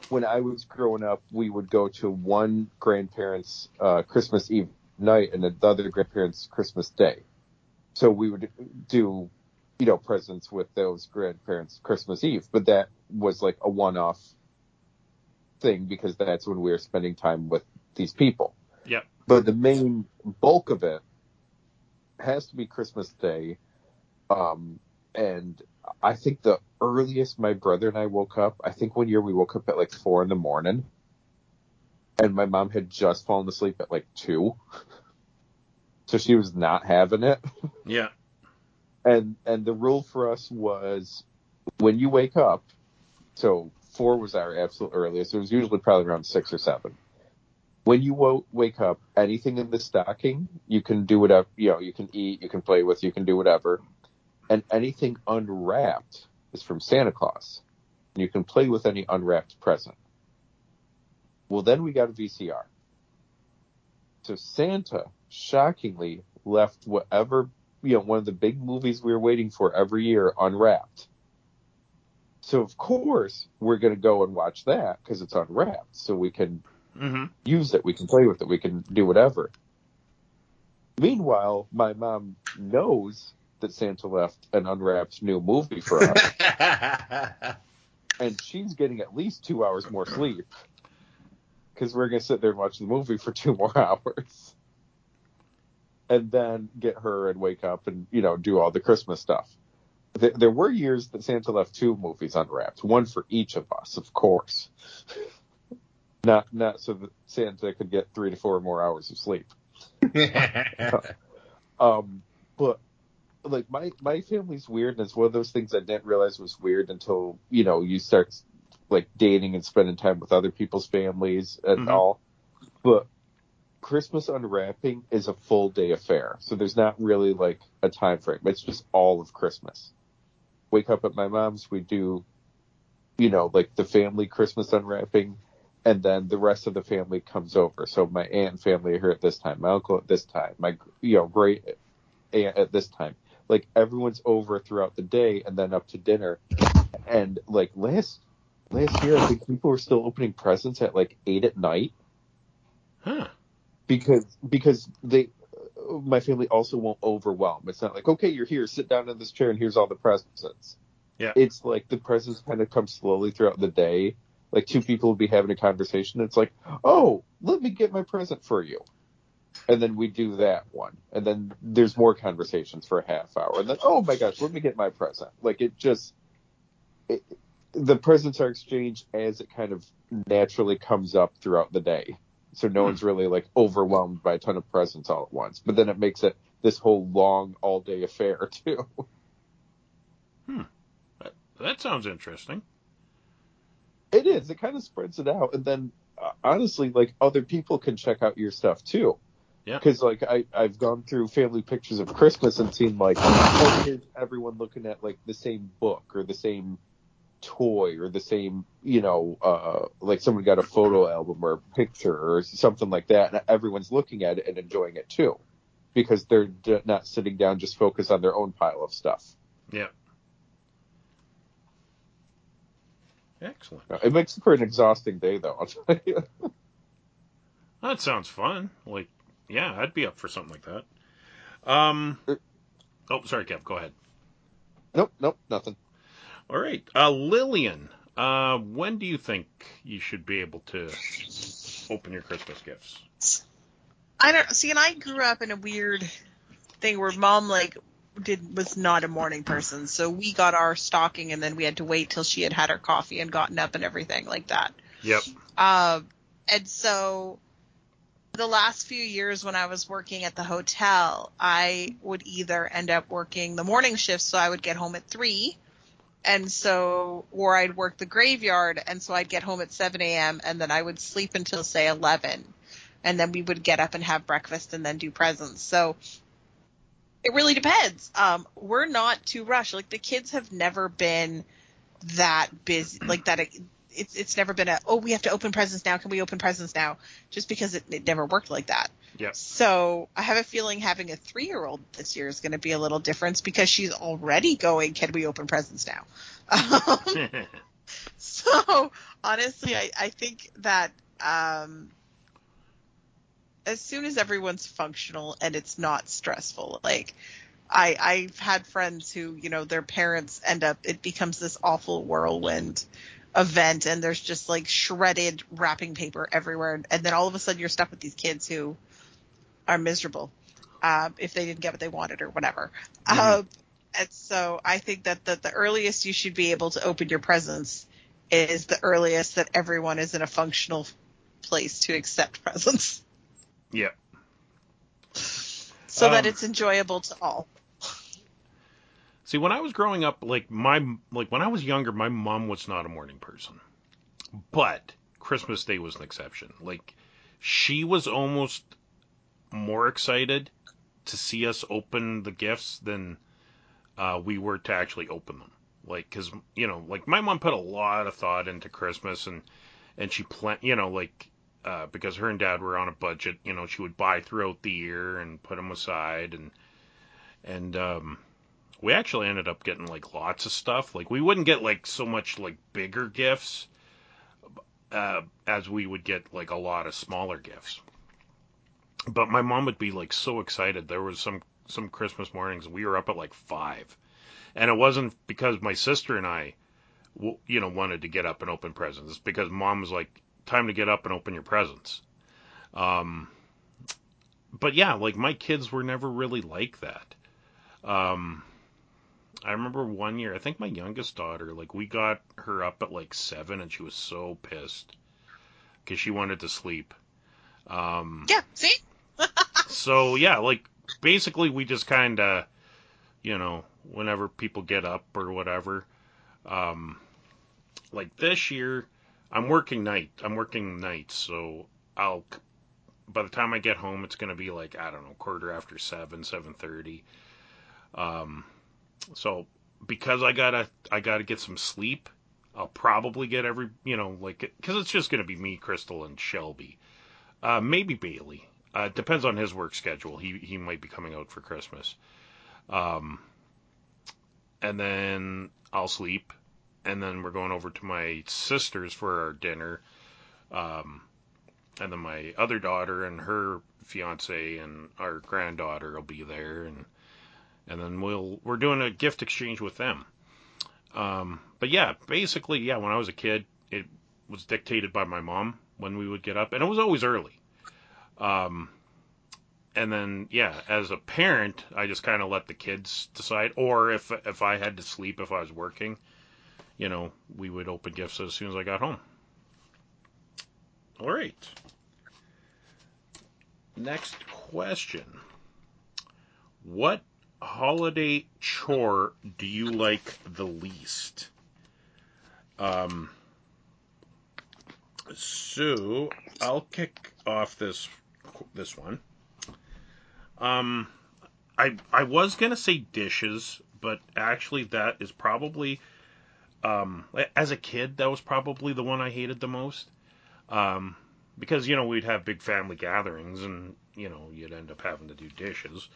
when I was growing up, we would go to one grandparent's uh, Christmas Eve night and the other grandparent's Christmas Day. So we would do, you know, presents with those grandparents Christmas Eve, but that was like a one-off thing because that's when we were spending time with these people. Yep. But the main bulk of it has to be Christmas Day. Um, and I think the earliest my brother and I woke up, I think one year we woke up at like four in the morning and my mom had just fallen asleep at like two. So she was not having it. [laughs] Yeah. And, and the rule for us was when you wake up, so four was our absolute earliest. It was usually probably around six or seven. When you wo- wake up, anything in the stocking, you can do whatever, you know, you can eat, you can play with, you can do whatever. And anything unwrapped is from Santa Claus. And you can play with any unwrapped present. Well, then we got a VCR. So Santa, shockingly, left whatever, you know, one of the big movies we were waiting for every year unwrapped. So of course we're going to go and watch that because it's unwrapped. So we can hmm use it, we can play with it, we can do whatever. Meanwhile, my mom knows that Santa left an unwrapped new movie for us, [laughs] and she's getting at least two hours more sleep because we're gonna sit there and watch the movie for [laughs] two more hours, and then get her and wake up and you know do all the Christmas stuff. There, there were years that Santa left two movies unwrapped, one for each of us, of course. [laughs] Not not so that Santa could get three to four more hours of sleep. [laughs] Um, but like my my family's weird, and it's one of those things I didn't realize was weird until you know you start like dating and spending time with other people's families and Mhm. all. But Christmas unwrapping is a full day affair, so there's not really like a time frame. It's just all of Christmas. Wake up at my mom's, we do, you know, like the family Christmas unwrapping, and then the rest of the family comes over. So my aunt and family are here at this time, my uncle at this time, my you know great aunt at this time. Like everyone's over throughout the day, and then up to dinner. And like last last year, I think people were still opening presents at like eight at night Huh. because because they my family also won't overwhelm. It's not like, okay, you're here, sit down in this chair, and here's all the presents. Yeah. It's like the presents kind of come slowly throughout the day. Like two people will be having a conversation. It's like, oh, let me get my present for you. And then we do that one. And then there's more conversations for a half hour. And then, oh my gosh, let me get my present. Like it just, it, the presents are exchanged as it kind of naturally comes up throughout the day. So no Hmm. one's really like overwhelmed by a ton of presents all at once. But then it makes it this whole long all day affair [laughs] too. Hmm. That sounds interesting. It is. It kind of spreads it out, and then uh, honestly, like other people can check out your stuff too. Yeah. Because like I I've gone through family pictures of Christmas and seen like oh here's everyone looking at like the same book or the same toy or the same you know uh like someone got a photo album or a picture or something like that and everyone's looking at it and enjoying it too because they're d- not sitting down just focused on their own pile of stuff. Yeah. Excellent. It makes for an exhausting day though. I'll tell you. [laughs] That sounds fun. Like, yeah, I'd be up for something like that. Um. Oh, sorry, Kev. Go ahead. nope, nope, nothing. All right, uh, Lillian. Uh, when do you think you should be able to open your Christmas gifts? I don't see, and I grew up in a weird thing where mom like did was not a morning person, so we got our stocking and then we had to wait till she had had her coffee and gotten up and everything like that. Yep. Um, and so the last few years when I was working at the hotel, I would either end up working the morning shift, so I would get home at three, and so, or I'd work the graveyard, and so I'd get home at 7 a.m., and then I would sleep until, say, 11, and then we would get up and have breakfast and then do presents. So it really depends. Um, we're not too rushed. Like, the kids have never been that busy, like that. It's, it's never been a, oh, we have to open presents now. Can we open presents now? Just because it, it never worked like that. Yep. So I have a feeling having a three year old this year is going to be a little different because she's already going, can we open presents now? Um, [laughs] so honestly, I, I think that um, as soon as everyone's functional and it's not stressful, like I, I've had friends who, you know, their parents end up, it becomes this awful whirlwind event and there's just like shredded wrapping paper everywhere. And then all of a sudden you're stuck with these kids who are miserable um, if they didn't get what they wanted or whatever. Um, and so I think that the, the earliest you should be able to open your presents is the earliest that everyone is in a functional place to accept presents yep. so that Um, it's enjoyable to all. See, when I was growing up, like my like when I was younger, my mom was not a morning person, but Christmas Day was an exception. Like she was almost more excited to see us open the gifts than uh, we were to actually open them. Like, cause you know, like my mom put a lot of thought into Christmas, and and she plan, you know, like uh, because her and dad were on a budget, you know, she would buy throughout the year and put them aside, and and um, we actually ended up getting like lots of stuff. Like we wouldn't get like so much like bigger gifts uh, as we would get like a lot of smaller gifts. But my mom would be like so excited. There was some some Christmas mornings we were up at like five, and it wasn't because my sister and I, you know, wanted to get up and open presents. It's because mom was like, "Time to get up and open your presents." Um, but yeah, like my kids were never really like that. Um, I remember one year, I think my youngest daughter, like we got her up at like seven, and she was so pissed because she wanted to sleep. Um, Yeah, see? So yeah, like basically we just kind of, you know, whenever people get up or whatever, um, like this year, I'm working night. I'm working nights, so I'll. By the time I get home, it's gonna be like I don't know, quarter after seven, seven thirty. Um, so because I gotta, I gotta get some sleep. I'll probably get every, you know, like because it's just gonna be me, Crystal, and Shelby. Uh, maybe Bailey. Uh, depends on his work schedule. He he might be coming out for Christmas. Um, and then I'll sleep, and then we're going over to my sister's for our dinner. Um, and then my other daughter and her fiance and our granddaughter will be there, and and then we'll we're doing a gift exchange with them. Um, but yeah, basically, yeah, when I was a kid, it was dictated by my mom when we would get up, and it was always early. Um, and then yeah, as a parent, I just kind of let the kids decide, or if if I had to sleep if I was working, you know, we would open gifts as soon as I got home. All right. Next question. What holiday chore do you like the least? Um, so I'll kick off this this one. Um, I I was gonna say dishes, but actually that is probably um as a kid that was probably the one I hated the most. Um, because you know we'd have big family gatherings and you know you'd end up having to do dishes.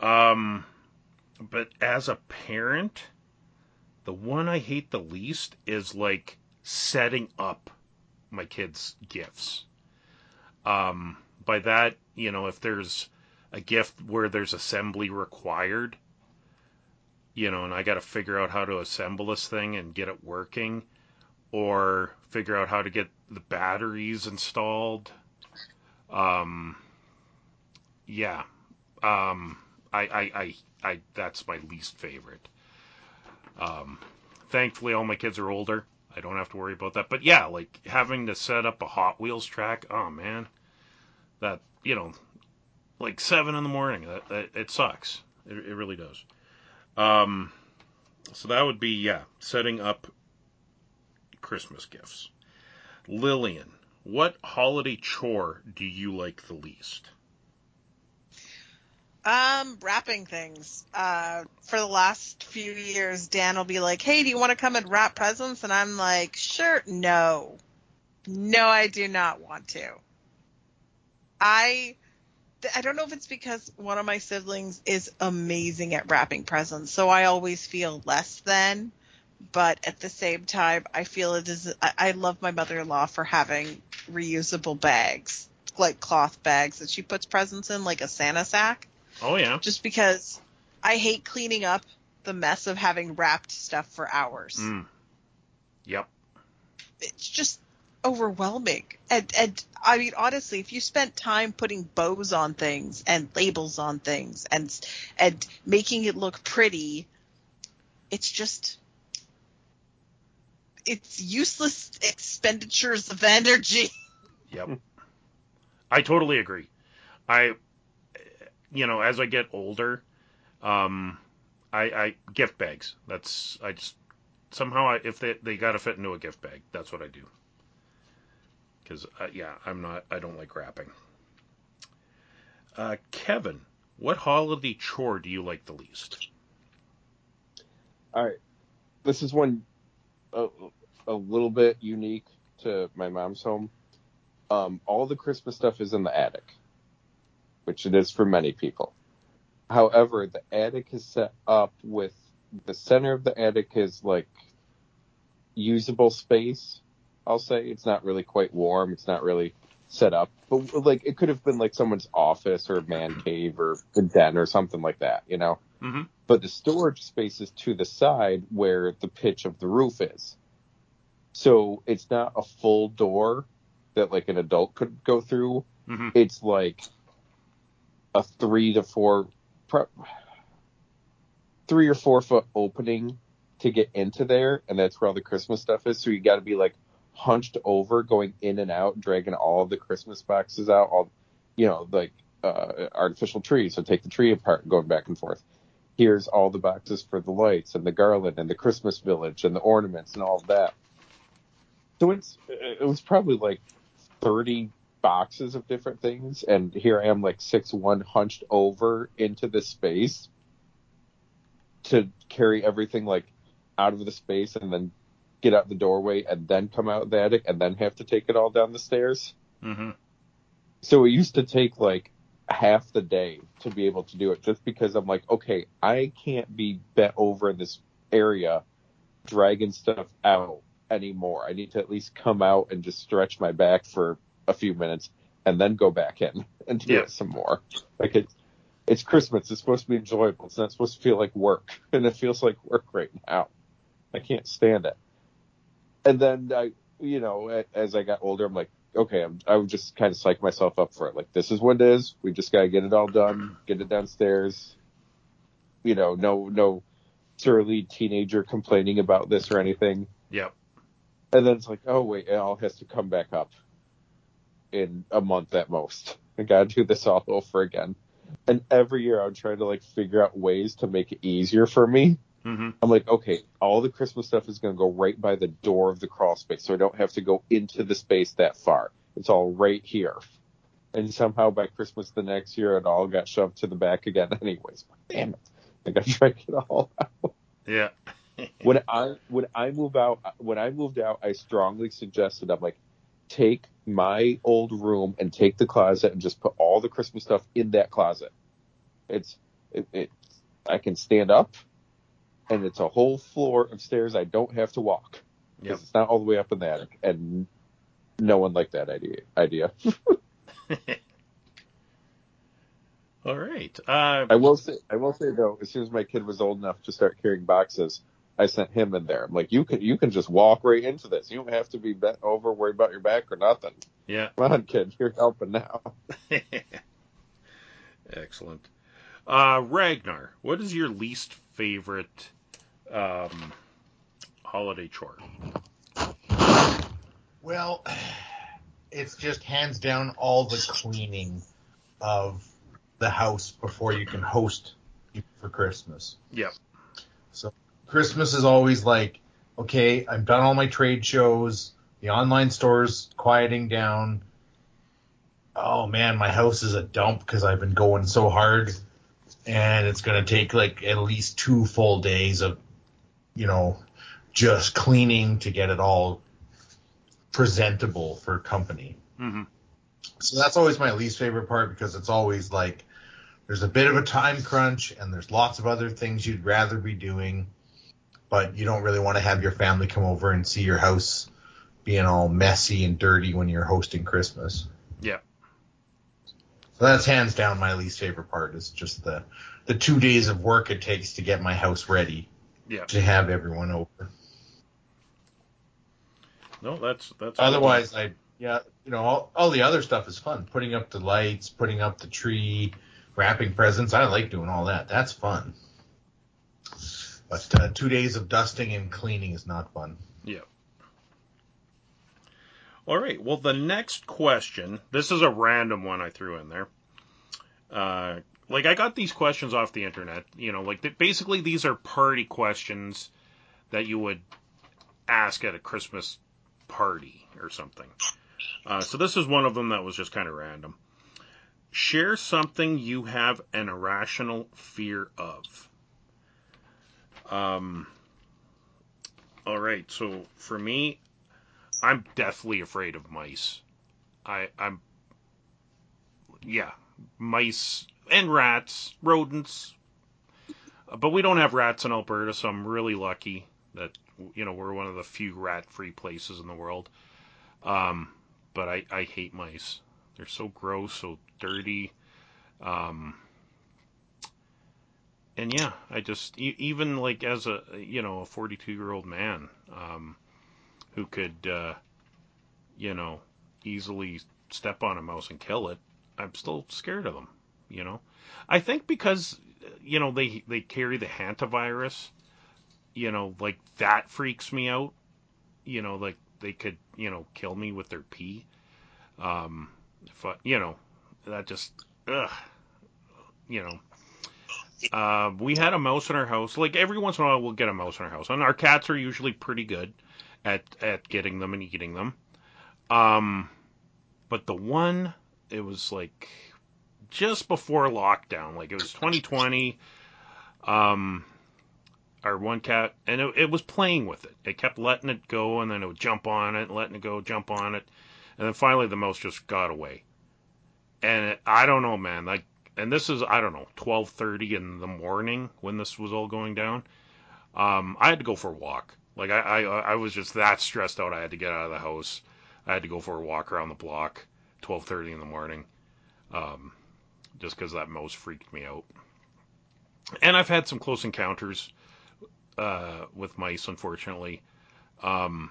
Um, but as a parent, the one I hate the least is like setting up my kids' gifts. Um, by that, you know, if there's a gift where there's assembly required, you know, and I got to figure out how to assemble this thing and get it working, or figure out how to get the batteries installed. Um, yeah. Um, I, I, I, I, that's my least favorite. Um, thankfully, all my kids are older. I don't have to worry about that. But yeah, like having to set up a Hot Wheels track. Oh man, that you know, like seven in the morning. That, that it sucks. It, it really does. Um, so that would be yeah, setting up Christmas gifts. Lillian, what holiday chore do you like the least? Um, wrapping things. Uh, for the last few years, Dan will be like, "Hey, do you want to come and wrap presents?" And I'm like, "Sure, no, no, I do not want to." I, I don't know if it's because one of my siblings is amazing at wrapping presents, so I always feel less than. But at the same time, I feel it is. I, I love my mother-in-law for having reusable bags, like cloth bags that she puts presents in, like a Santa sack Oh yeah. just because I hate cleaning up the mess of having wrapped stuff for hours. Mm. Yep. It's just overwhelming. And and I mean honestly, if you spent time putting bows on things and labels on things and and making it look pretty, it's just it's useless expenditures of energy. [laughs] Yep. I totally agree. I, you know, as I get older, um, I, I gift bags. That's I just somehow I, if they they got to fit into a gift bag, that's what I do. Because uh, yeah, I'm not. I don't like wrapping. Uh, Kevin, what holiday chore do you like the least? All right, this is one a, a little bit unique to my mom's home. Um, all the Christmas stuff is in the attic, which it is for many people. However, the attic is set up with the center of the attic is like usable space. I'll say it's not really quite warm. It's not really set up, but like it could have been like someone's office or a man cave or a den or something like that, you know. Mm-hmm. But the storage space is to the side where the pitch of the roof is. So it's not a full door that like an adult could go through. Mm-hmm. It's like a three to four, three or four foot opening to get into there, and that's where all the Christmas stuff is. So you got to be like hunched over, going in and out, dragging all of the Christmas boxes out, all, you know, like uh, artificial trees. So take the tree apart, going back and forth. Here's all the boxes for the lights and the garland and the Christmas village and the ornaments and all that. So it's it was probably like 30 boxes of different things, and here I am like six one hunched over into the space to carry everything like out of the space and then get out the doorway and then come out the attic and then have to take it all down the stairs. Mm-hmm. So it used to take like half the day to be able to do it just because I'm like, okay, I can't be bent over in this area dragging stuff out anymore. I need to at least come out and just stretch my back for a few minutes and then go back in [laughs] and do Yeah. it some more. Like it, it's Christmas. It's supposed to be enjoyable. It's not supposed to feel like work, [laughs] and it feels like work right now. I can't stand it. And then I, you know, as I got older, I'm like, okay, I'm, I would just kind of psych myself up for it. Like this is what it is. We just gotta get it all done, get it downstairs. You know, no, no surly teenager complaining about this or anything. Yep. And then it's like, oh wait, it all has to come back up in a month at most. I gotta do this all over again. And every year I'm trying to like figure out ways to make it easier for me. Hmm I'm like, okay, all the Christmas stuff is gonna go right by the door of the crawl space, so I don't have to go into the space that far. It's all right here. And somehow by Christmas the next year, it all got shoved to the back again, [laughs] anyways. Damn it! I gotta drag it all out Yeah. [laughs] when I when I move out when I moved out, I strongly suggested I'm like, take my old room and take the closet and just put all the Christmas stuff in that closet. It's it, it I can stand up, and it's a whole floor of stairs I don't have to walk. Yep. It's not all the way up in the attic, and no one liked that idea. Idea. [laughs] All right. Uh, I will say, I will say though, as soon as my kid was old enough to start carrying boxes, I sent him in there. I'm like, you can, you can just walk right into this. You don't have to be bent over, worried about your back or nothing. yeah. Come on, kid, you're helping now. [laughs] Excellent. Uh, Ragnar, what is your least favorite um, holiday chore? Well, it's just hands down all the cleaning of the house before you can host for Christmas. Yep. So Christmas is always like, okay, I've done all my trade shows, the online store's quieting down. Oh man, my house is a dump because I've been going so hard, and it's gonna take like at least two full days of, you know, just cleaning to get it all presentable for company. hmm So that's always my least favorite part because it's always like there's a bit of a time crunch and there's lots of other things you'd rather be doing, but you don't really want to have your family come over and see your house being all messy and dirty when you're hosting Christmas. Yeah. So that's hands down my least favorite part is just the the two days of work it takes to get my house ready Yeah. to have everyone over. No, that's that's. Otherwise, I yeah, you know, all, all the other stuff is fun. Putting up the lights, putting up the tree, wrapping presents. I like doing all that. That's fun. But uh, two days of dusting and cleaning is not fun. Yeah. All right. Well, the next question. This is a random one I threw in there. Uh, like I got these questions off the internet. You know, like basically these are party questions that you would ask at a Christmas party or something. Uh, so this is one of them that was just kind of random. Share something you have an irrational fear of. Um. All right. So for me, I'm deathly afraid of mice. I I'm yeah, mice and rats, rodents. But we don't have rats in Alberta, so I'm really lucky that you know we're one of the few rat-free places in the world. Um, but I I hate mice. They're so gross, so dirty. Um, and yeah, I just even like as a you know a 42 year old man um, who could uh, you know easily step on a mouse and kill it, I'm still scared of them. You know, I think because you know they they carry the hantavirus. You know, like that freaks me out. You know, like they could you know kill me with their pee. Um, if I, you know, that just ugh. You know, uh, we had a mouse in our house. Like every once in a while, we'll get a mouse in our house, and our cats are usually pretty good at at getting them and eating them. Um, but the one, it was like just before lockdown, like it was 2020. Um, our one cat, and it, it was playing with it. It kept letting it go, and then it would jump on it, letting it go, jump on it, and then finally the mouse just got away. And it, I don't know, man. Like and this is I don't know 12:30 in the morning when this was all going down. Um, I had to go for a walk. Like I, I I was just that stressed out. I had to get out of the house. I had to go for a walk around the block. 12:30 in the morning, um, just because that mouse freaked me out. And I've had some close encounters uh, with mice, unfortunately. Um,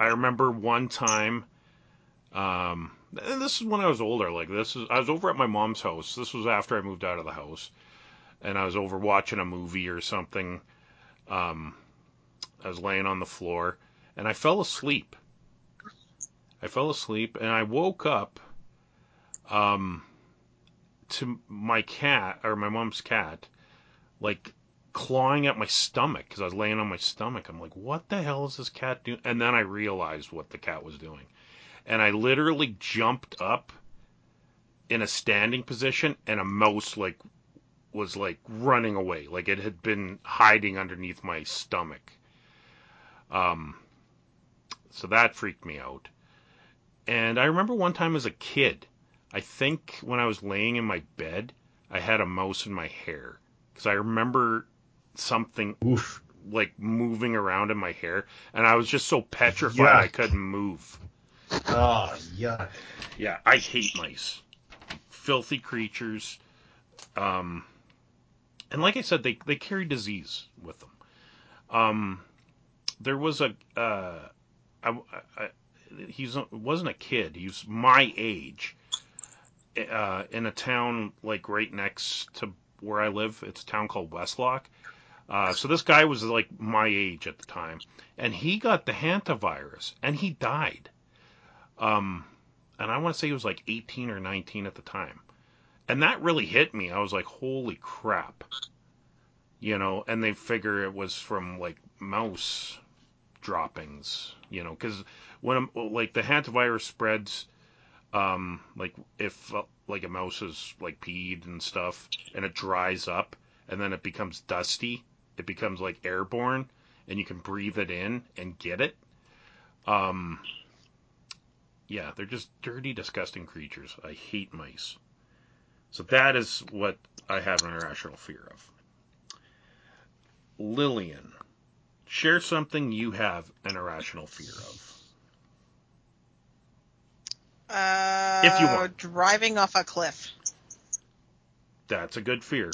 I remember one time, um, and this is when I was older. Like this is, I was over at my mom's house. This was after I moved out of the house, and I was over watching a movie or something. Um, I was laying on the floor, and I fell asleep. I fell asleep, and I woke up. Um, to my cat or my mom's cat, like clawing at my stomach because I was laying on my stomach. I'm like, what the hell is this cat doing? And then I realized what the cat was doing. And I literally jumped up in a standing position and a mouse like was like running away. Like it had been hiding underneath my stomach. Um so that freaked me out. And I remember one time as a kid, I think when I was laying in my bed, I had a mouse in my hair because I remember something Oof. like moving around in my hair, and I was just so petrified I couldn't move. Oh, yuck. Yeah, I hate mice, filthy creatures. Um, and like I said, they they carry disease with them. Um, there was a uh, I, I, he's wasn't a kid. He was my age. Uh, in a town like right next to where I live, it's a town called Westlock. Uh, so this guy was like my age at the time, and he got the hantavirus, and he died. Um, and I want to say he was like 18 or 19 at the time, and that really hit me. I was like, holy crap, you know. And they figure it was from like mouse droppings, you know, because when like the hantavirus spreads, um, like if uh, like a mouse is like peed and stuff, and it dries up, and then it becomes dusty, it becomes like airborne, and you can breathe it in and get it. Um, yeah, they're just dirty, disgusting creatures. I hate mice. So that is what I have an irrational fear of. Lillian, share something you have an irrational fear of. Uh, If you want. driving off a cliff. That's a good fear.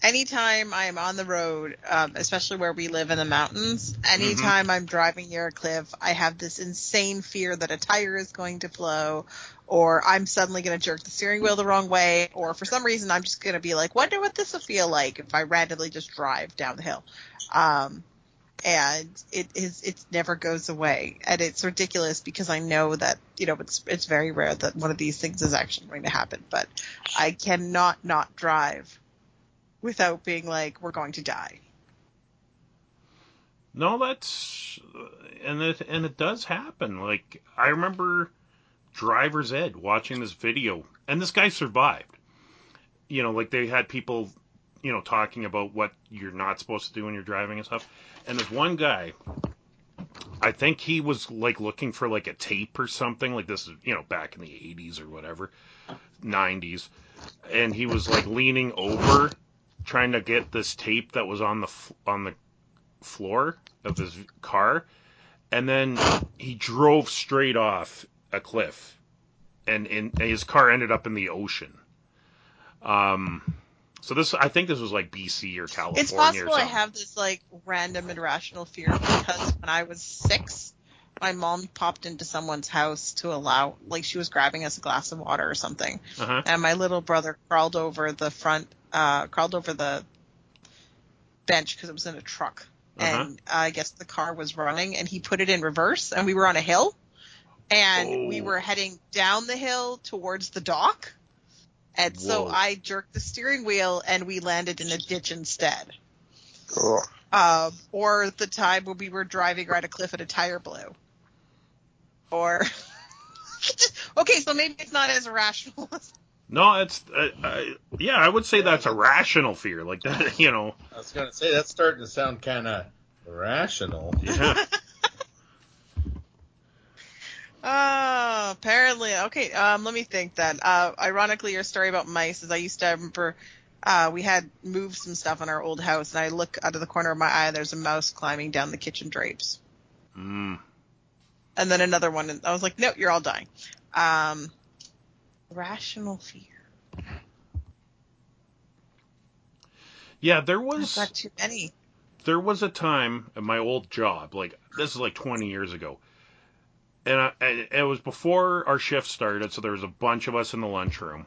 Anytime I'm on the road, um, especially where we live in the mountains, Mm-hmm. anytime I'm driving near a cliff, I have this insane fear that a tire is going to blow, or I'm suddenly going to jerk the steering wheel the wrong way, or for some reason I'm just going to be like, wonder what this will feel like if I randomly just drive down the hill. Um, and it is it never goes away and it's ridiculous because i know that you know it's it's very rare that one of these things is actually going to happen but i cannot not drive without being like we're going to die No, that's and it and it does happen. Like I remember Driver's Ed watching this video, and this guy survived. You know, like they had people, you know, talking about what you're not supposed to do when you're driving and stuff. And there's one guy, I think he was like looking for like a tape or something. Like this is, you know, back in the 80s or whatever, 90s, and he was like leaning over, trying to get this tape that was on the on the floor of his car, and then he drove straight off a cliff, and, and his car ended up in the ocean. Um, so this, I think this was like BC or California. it's possible i have this like random irrational fear because when i was six my mom popped into someone's house to allow like she was grabbing us a glass of water or something Uh-huh. and my little brother crawled over the front, uh, crawled over the bench because it was in a truck, Uh-huh. and I guess the car was running, and he put it in reverse, and we were on a hill, and we Oh. were heading down the hill towards the dock, and so I jerked the steering wheel, and we landed in a ditch instead. Ugh. Uh, or the time when we were driving around a cliff and a tire blew. Or [laughs] okay, so maybe it's not as irrational as No, it's uh, uh, yeah, I would say that's a rational fear, like that, [laughs] you know. I was gonna say that's starting to sound kind of rational. Yeah. Uh, apparently. Okay, um, let me think then. Uh, ironically, your story about mice is I used to remember, uh, we had moved some stuff in our old house and I look out of the corner of my eye, there's a mouse climbing down the kitchen drapes. Mm. and then another one, and I was like, "No, you're all dying." Um, rational fear. Yeah, there I've was got too many. there was a time at my old job, like this is like 20 years ago, and, I, and it was before our shift started, so there was a bunch of us in the lunchroom,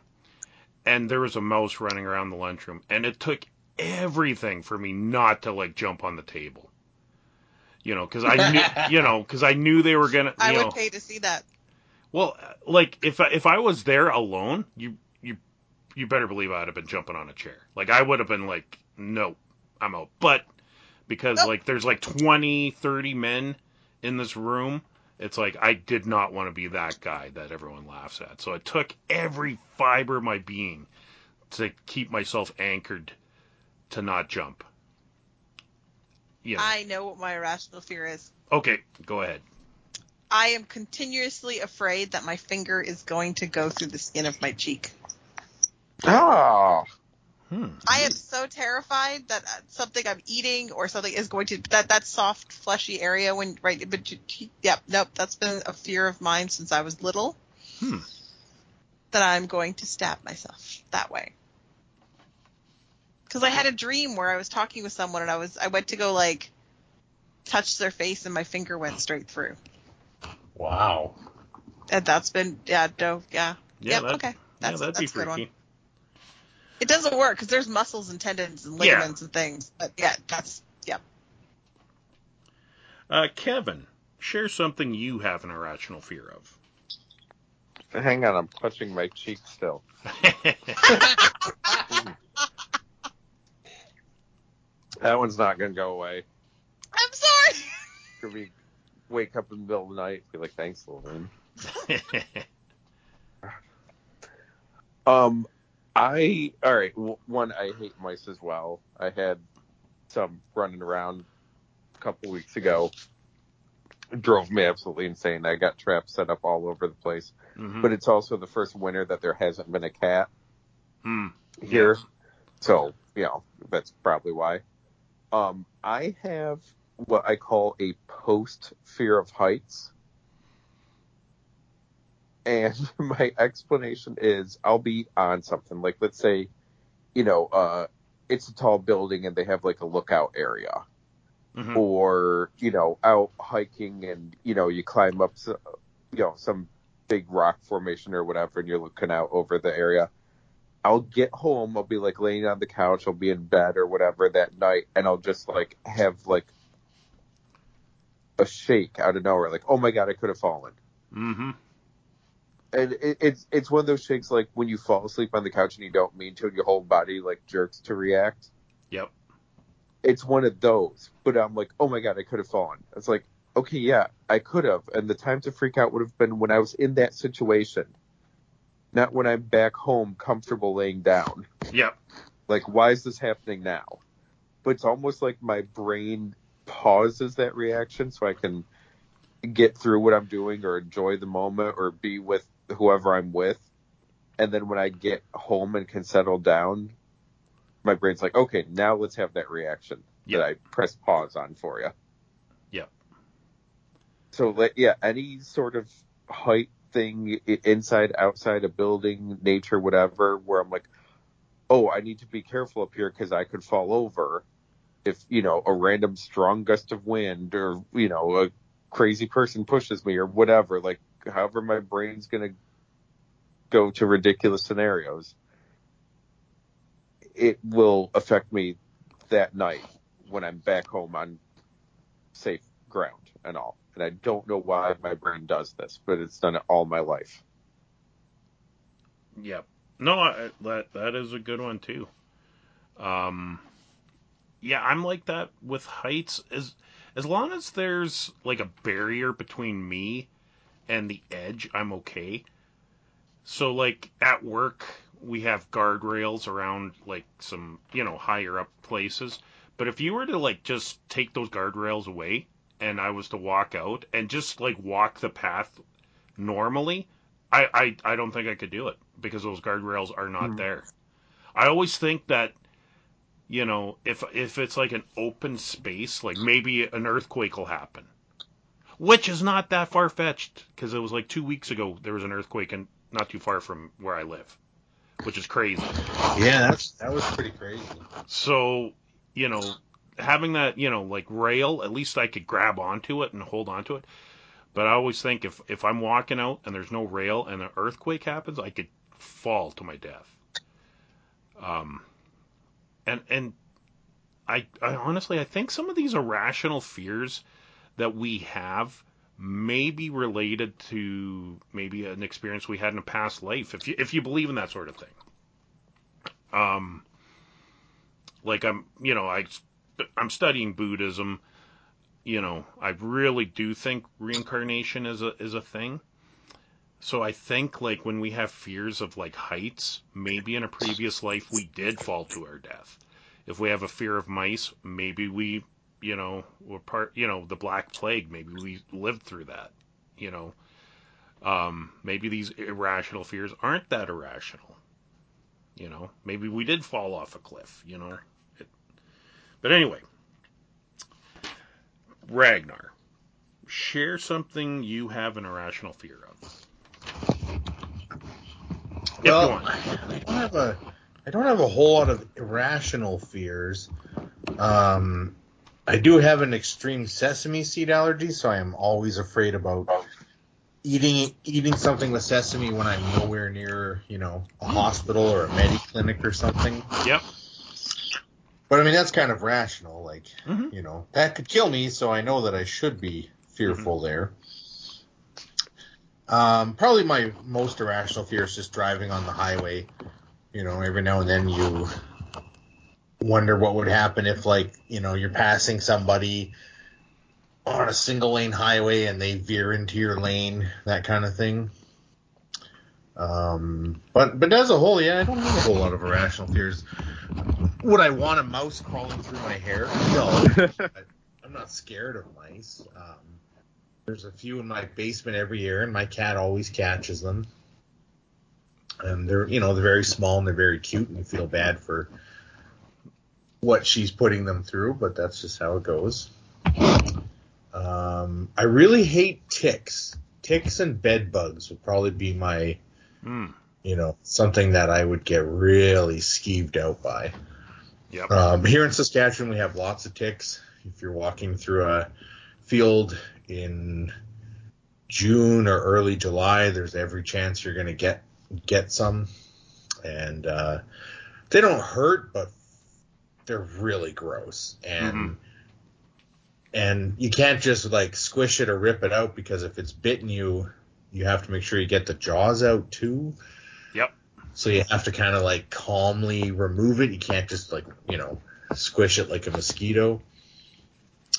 and there was a mouse running around the lunchroom, and it took everything for me not to like jump on the table. You know, because I knew, [laughs] you know, because I knew they were gonna. You I know, would pay to see that. well, like if I, if I was there alone, you you you better believe I'd have been jumping on a chair. Like I would have been like, no, I'm out. But because Nope. like there's like 20, 30 men in this room, it's like I did not want to be that guy that everyone laughs at. So it took every fiber of my being to keep myself anchored to not jump. You know. I know what my irrational fear is. okay, go ahead. I am continuously afraid that my finger is going to go through the skin of my cheek. Ah, Hmm. I am so terrified that uh, something I'm eating or something is going to that that soft fleshy area when right but yep nope that's been a fear of mine since I was little Hmm. that I'm going to stab myself that way because I had a dream where I was talking with someone and I was I went to go like touch their face and my finger went straight through Wow. and that's been yeah no yeah Yeah, yep that- okay that's yeah, that'd be that's a good one. freaky. It doesn't work because there's muscles and tendons and Yeah. ligaments and things. But yeah, that's yeah. Uh, Kevin, share something you have an irrational fear of. hang on, I'm touching my cheek still. [laughs] That one's not gonna go away. I'm sorry. Could be wake up in the middle of the night, be like, thanks, Lorraine. [laughs] Um, I all right. One, I hate mice as well. I had some running around a couple weeks ago. It drove me absolutely insane. I got traps set up all over the place. Mhm. But it's also the first winter that there hasn't been a cat Hmm. here, Yes. so you know that's probably why. Um, I have what I call a post fear of heights. And [laughs] my explanation is I'll be on something like let's say, you know, uh it's a tall building and they have like a lookout area Mhm. or, you know, out hiking and, you know, you climb up s- you know, some big rock formation or whatever and you're looking out over the area. I'll get home, I'll be like laying on the couch, I'll be in bed or whatever that night and I'll just like have like a shake out of nowhere like, "Oh my god, I could have fallen." Mhm. And it, it's it's one of those shakes like when you fall asleep on the couch and you don't mean to, and your whole body like jerks to react. Yep. It's one of those, but I'm like, oh my god, I could have fallen. It's like, okay, yeah, I could have, and the time to freak out would have been when I was in that situation, not when I'm back home comfortable laying down. Yep. Like, why is this happening now? But it's almost like my brain pauses that reaction so I can get through what I'm doing or enjoy the moment or be with whoever I'm with. And then when I get home and can settle down, my brain's like, okay, now let's have that reaction Yeah. that I press pause on for you. Yeah. So, like, yeah, any sort of height thing, inside, outside a building, nature, whatever, where I'm like, oh, I need to be careful up here because I could fall over if, you know, a random strong gust of wind or, you know, a crazy person pushes me or whatever. Like, however, my brain's going to go to ridiculous scenarios, it will affect me that night when I'm back home on safe ground and all. And I don't know why my brain does this, but it's done it all my life. Yep. No, I, that that is a good one too. Um, yeah, I'm like that with heights. As as long as there's like a barrier between me and the edge, I'm okay. So like at work, we have guardrails around like some you know higher up places. But if you were to like just take those guardrails away, and I was to walk out and just like walk the path normally, I, I, I don't think I could do it because those guardrails are not Hmm. there. I always think that, you know, if if it's like an open space, like maybe an earthquake will happen. Which is not that far fetched because it was like two weeks ago there was an earthquake and not too far from where I live, which is crazy. Yeah, that's that was pretty crazy. So, you know, having that, you know, like rail, at least I could grab onto it and hold onto it. But I always think if if I'm walking out and there's no rail and an earthquake happens, I could fall to my death. Um, and and I, I honestly I think some of these irrational fears that we have may be related to maybe an experience we had in a past life if you if you believe in that sort of thing. Um, like I'm you know I I'm studying Buddhism. You know I really do think reincarnation is a is a thing. So I think like when we have fears of like heights, maybe in a previous life we did fall to our death. If we have a fear of mice, maybe we, you know, were part, you know, the Black Plague, maybe we lived through that, you know. Um, maybe these irrational fears aren't that irrational. You know, maybe we did fall off a cliff, you know. It, but anyway, Ragnar, share something you have an irrational fear of. Well. I don't have a I don't have a whole lot of irrational fears. Um, I do have an extreme sesame seed allergy, so I am always afraid about eating eating something with sesame when I'm nowhere near, you know, a hospital or a medi clinic or something. Yep. But I mean that's kind of rational, like Mhm. you know that could kill me, so I know that I should be fearful there. Um, probably my most irrational fear is just driving on the highway. You know, every now and then you wonder what would happen if, like, you know, you're passing somebody on a single lane highway and they veer into your lane, that kind of thing. Um, but but as a whole, yeah, I don't have a whole lot of irrational fears. Would I want a mouse crawling through my hair? No, [laughs] I'm not scared of mice. Um, there's a few in my basement every year, and my cat always catches them. And they're, you know, they're very small and they're very cute, and you feel bad for what she's putting them through, but that's just how it goes. Um, I really hate ticks. Ticks and bed bugs would probably be my, Mm. you know, something that I would get really skeeved out by. Yep. Um, here in Saskatchewan, we have lots of ticks. If you're walking through a field in June or early July, there's every chance you're going to get get some, and uh, they don't hurt, but they're really gross, and Mhm. and you can't just like squish it or rip it out because if it's bitten you, you have to make sure you get the jaws out too. Yep. So you have to kind of like calmly remove it. You can't just like, you know, squish it like a mosquito.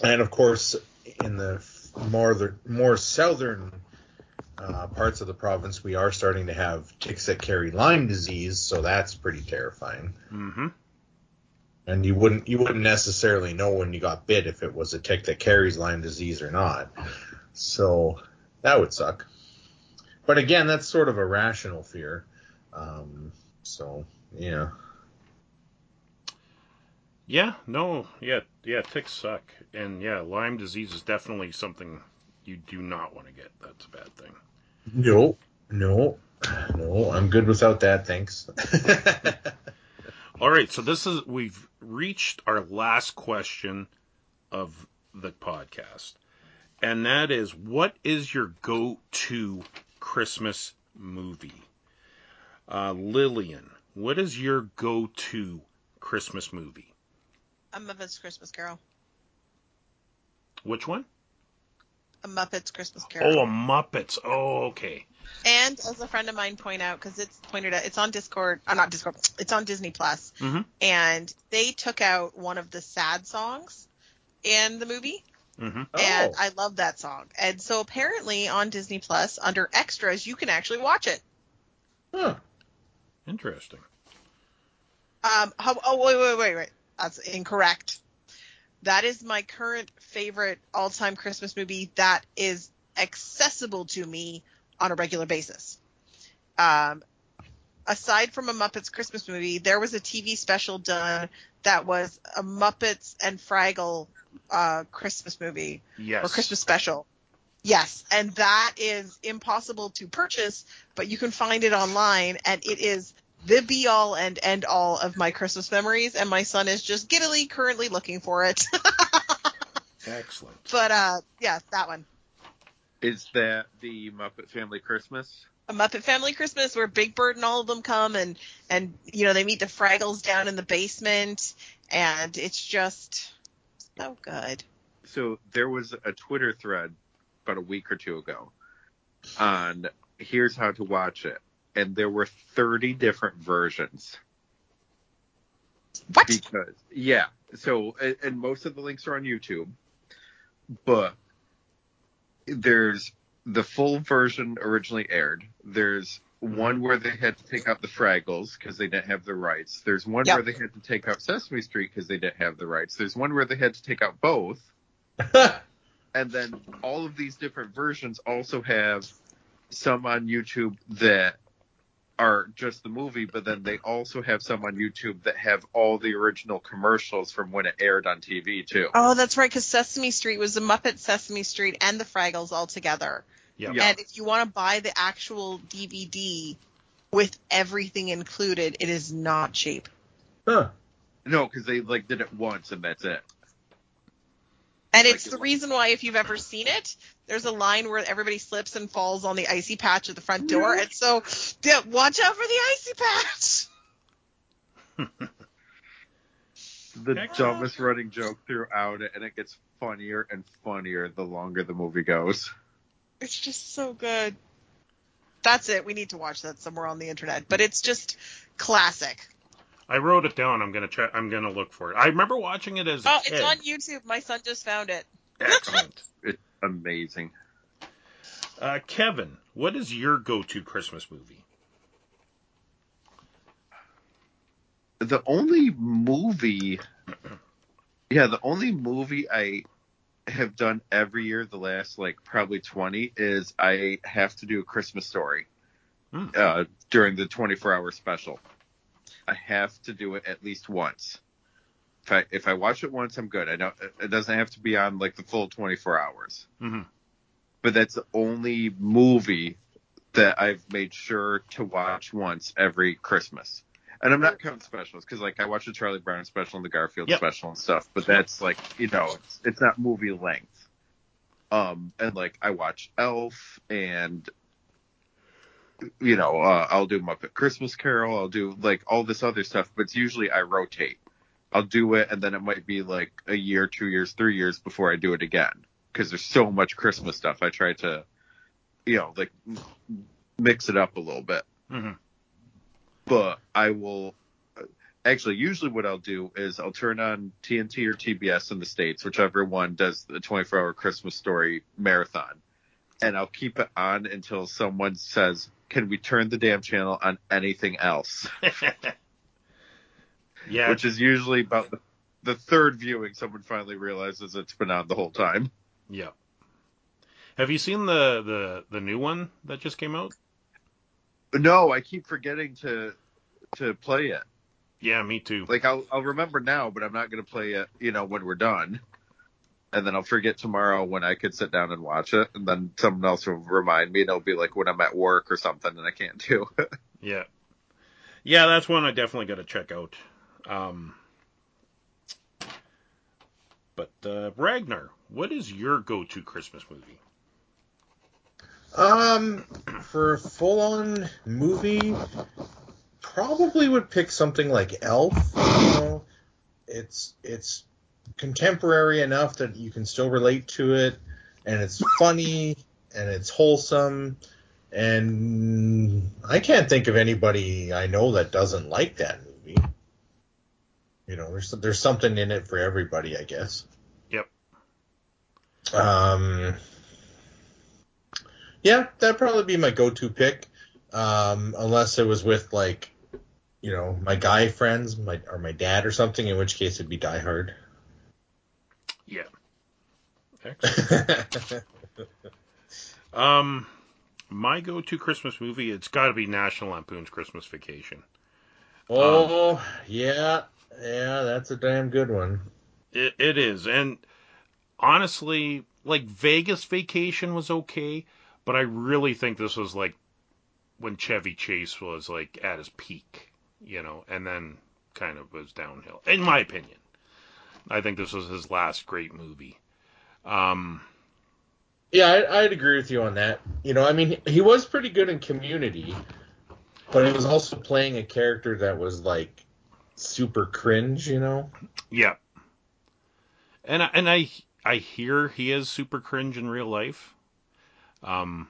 And of course, in the more the more southern uh, parts of the province, we are starting to have ticks that carry Lyme disease, so that's pretty terrifying. Mm-hmm. And you wouldn't you wouldn't necessarily know when you got bit if it was a tick that carries Lyme disease or not. So that would suck. But again, that's sort of a rational fear. Um, so yeah. Yeah, no, yeah, yeah, ticks suck. And yeah, Lyme disease is definitely something you do not want to get. That's a bad thing. No, no, no. I'm good without that. Thanks. [laughs] All right, so this is we've reached our last question of the podcast. And that is what is your go-to Christmas movie? Uh, Lillian, what is your go-to Christmas movie? I'm a Muppets Christmas Carol. Which one? A Muppets Christmas Carol. Oh, a Muppets. Oh, okay. And as a friend of mine point out, because it's pointed out, it's on Discord, uh, not Discord, it's on Disney Plus, Mhm. and they took out one of the sad songs in the movie, hmm and Oh. I love that song. And so apparently on Disney Plus, under extras, you can actually watch it. Huh. Interesting. Um, how, oh wait, wait, wait, wait, that's incorrect. That is my current favorite all-time Christmas movie that is accessible to me on a regular basis. Um, aside from a Muppets Christmas movie, there was a TV special done that was a Muppets and Fraggle uh, Christmas movie Yes. or Christmas special. Yes, and that is impossible to purchase, but you can find it online, and it is the be all and end all of my Christmas memories, and my son is just giddily currently looking for it. [laughs] Excellent. but uh, yeah, that one. Is that the Muppet Family Christmas? A Muppet Family Christmas where Big Bird and all of them come and and you know they meet the Fraggles down in the basement and it's just so good. So there was a Twitter thread about a week or two ago on here's how to watch it, and there were 30 different versions. What? Because yeah, so and, and most of the links are on YouTube, but there's the full version originally aired. There's one mm-hmm. where they had to take out the Fraggles because they didn't have the rights. There's one Yep. where they had to take out Sesame Street because they didn't have the rights. There's one where they had to take out both. [laughs] and then all of these different versions also have some on YouTube that are just the movie, but then they also have some on YouTube that have all the original commercials from when it aired on TV too. Oh, that's right, because Sesame Street was the Muppet Sesame Street and the Fraggles all together. Yep. Yeah. And if you want to buy the actual DVD with everything included, it is not cheap. Huh. No, because they like did it once and that's it. And it's the reason why, if you've ever seen it, there's a line where everybody slips and falls on the icy patch at the front door. And so, yeah, watch out for the icy patch. [laughs] The Excellent. dumbest running joke throughout it, and it gets funnier and funnier the longer the movie goes. It's just so good. That's it. We need to watch that somewhere on the internet. But it's just classic. I wrote it down. I'm gonna try. I'm gonna look for it. I remember watching it as a Oh, kid. it's on YouTube. My son just found it. Excellent. [laughs] It's amazing. Uh, Kevin, what is your go-to Christmas movie? The only movie, yeah, the only movie I have done every year the last like probably 20 is I have to do a Christmas story Hmm. uh, during the 24 hour special. I have to do it at least once. If I if I watch it once, I'm good. I don't. It doesn't have to be on like the full 24 hours. Mhm. But that's the only movie that I've made sure to watch once every Christmas. And I'm not counting specials because like I watch the Charlie Brown special and the Garfield Yep. special and stuff, but that's like you know it's, it's not movie length. Um and like I watch Elf and you know uh, I'll do Muppet Christmas Carol, I'll do like all this other stuff, but it's usually I rotate. I'll do it and then it might be like a year, two years, three years before I do it again because there's so much Christmas stuff. I try to you know like mix it up a little bit Mhm. but I will actually usually what I'll do is I'll turn on TNT or TBS in the states, whichever one does the 24 hour Christmas story marathon, and I'll keep it on until someone says, "Can we turn the damn channel on anything else?" [laughs] yeah, Which is usually about the, the third viewing. Someone finally realizes it's been on the whole time. yeah. Have you seen the, the the new one that just came out? No, I keep forgetting to to play it. Yeah, me too. Like I'll I'll remember now, but I'm not gonna play it, you know, when we're done. And then I'll forget tomorrow when I could sit down and watch it, and then someone else will remind me, and it'll be like when I'm at work or something, and I can't do. it. [laughs] Yeah, yeah, that's one I definitely got to check out. Um, but uh, Ragnar, what is your go-to Christmas movie? Um, for a full-on movie, probably would pick something like Elf. You know, it's it's contemporary enough that you can still relate to it, and it's funny and it's wholesome. And I can't think of anybody I know that doesn't like that movie. You know, there's there's something in it for everybody, I guess. Yep. Um. Yeah, that'd probably be my go-to pick, um, unless it was with like, you know, my guy friends, my or my dad or something. In which case, it'd be Die Hard. Yeah. Excellent. [laughs] Um, my go-to Christmas movie, it's got to be National Lampoon's Christmas Vacation. oh yeah, yeah, that's a damn good one. It, it is, and honestly, like Vegas Vacation was okay, but I really think this was like when Chevy Chase was like at his peak, you know, and then kind of was downhill, in my opinion. I think this was his last great movie. Um, Yeah, I, I'd agree with you on that. You know, I mean, he was pretty good in Community, but he was also playing a character that was like super cringe. You know. yeah. And I, and I I hear he is super cringe in real life. Um,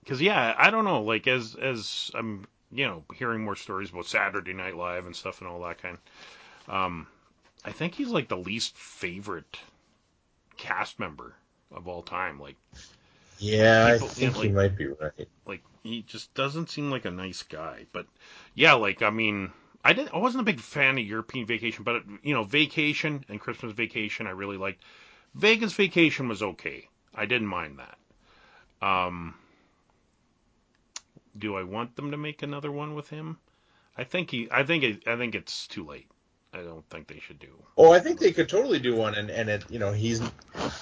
because yeah, I don't know. Like as as I'm you know hearing more stories about Saturday Night Live and stuff and all that kind. Um, I think he's like the least favorite cast member of all time. Like Yeah, People- I think yeah, he like- might be right. like he just doesn't seem like a nice guy. But yeah, like I mean, I didn't. I wasn't a big fan of European Vacation, but you know, Vacation and Christmas Vacation, I really liked. Vegas Vacation was okay. I didn't mind that. Um, do I want them to make another one with him? I think he. I think. It, I think it's too late. I don't think they should do. Oh, I think they could totally do one, and and it, you know, he's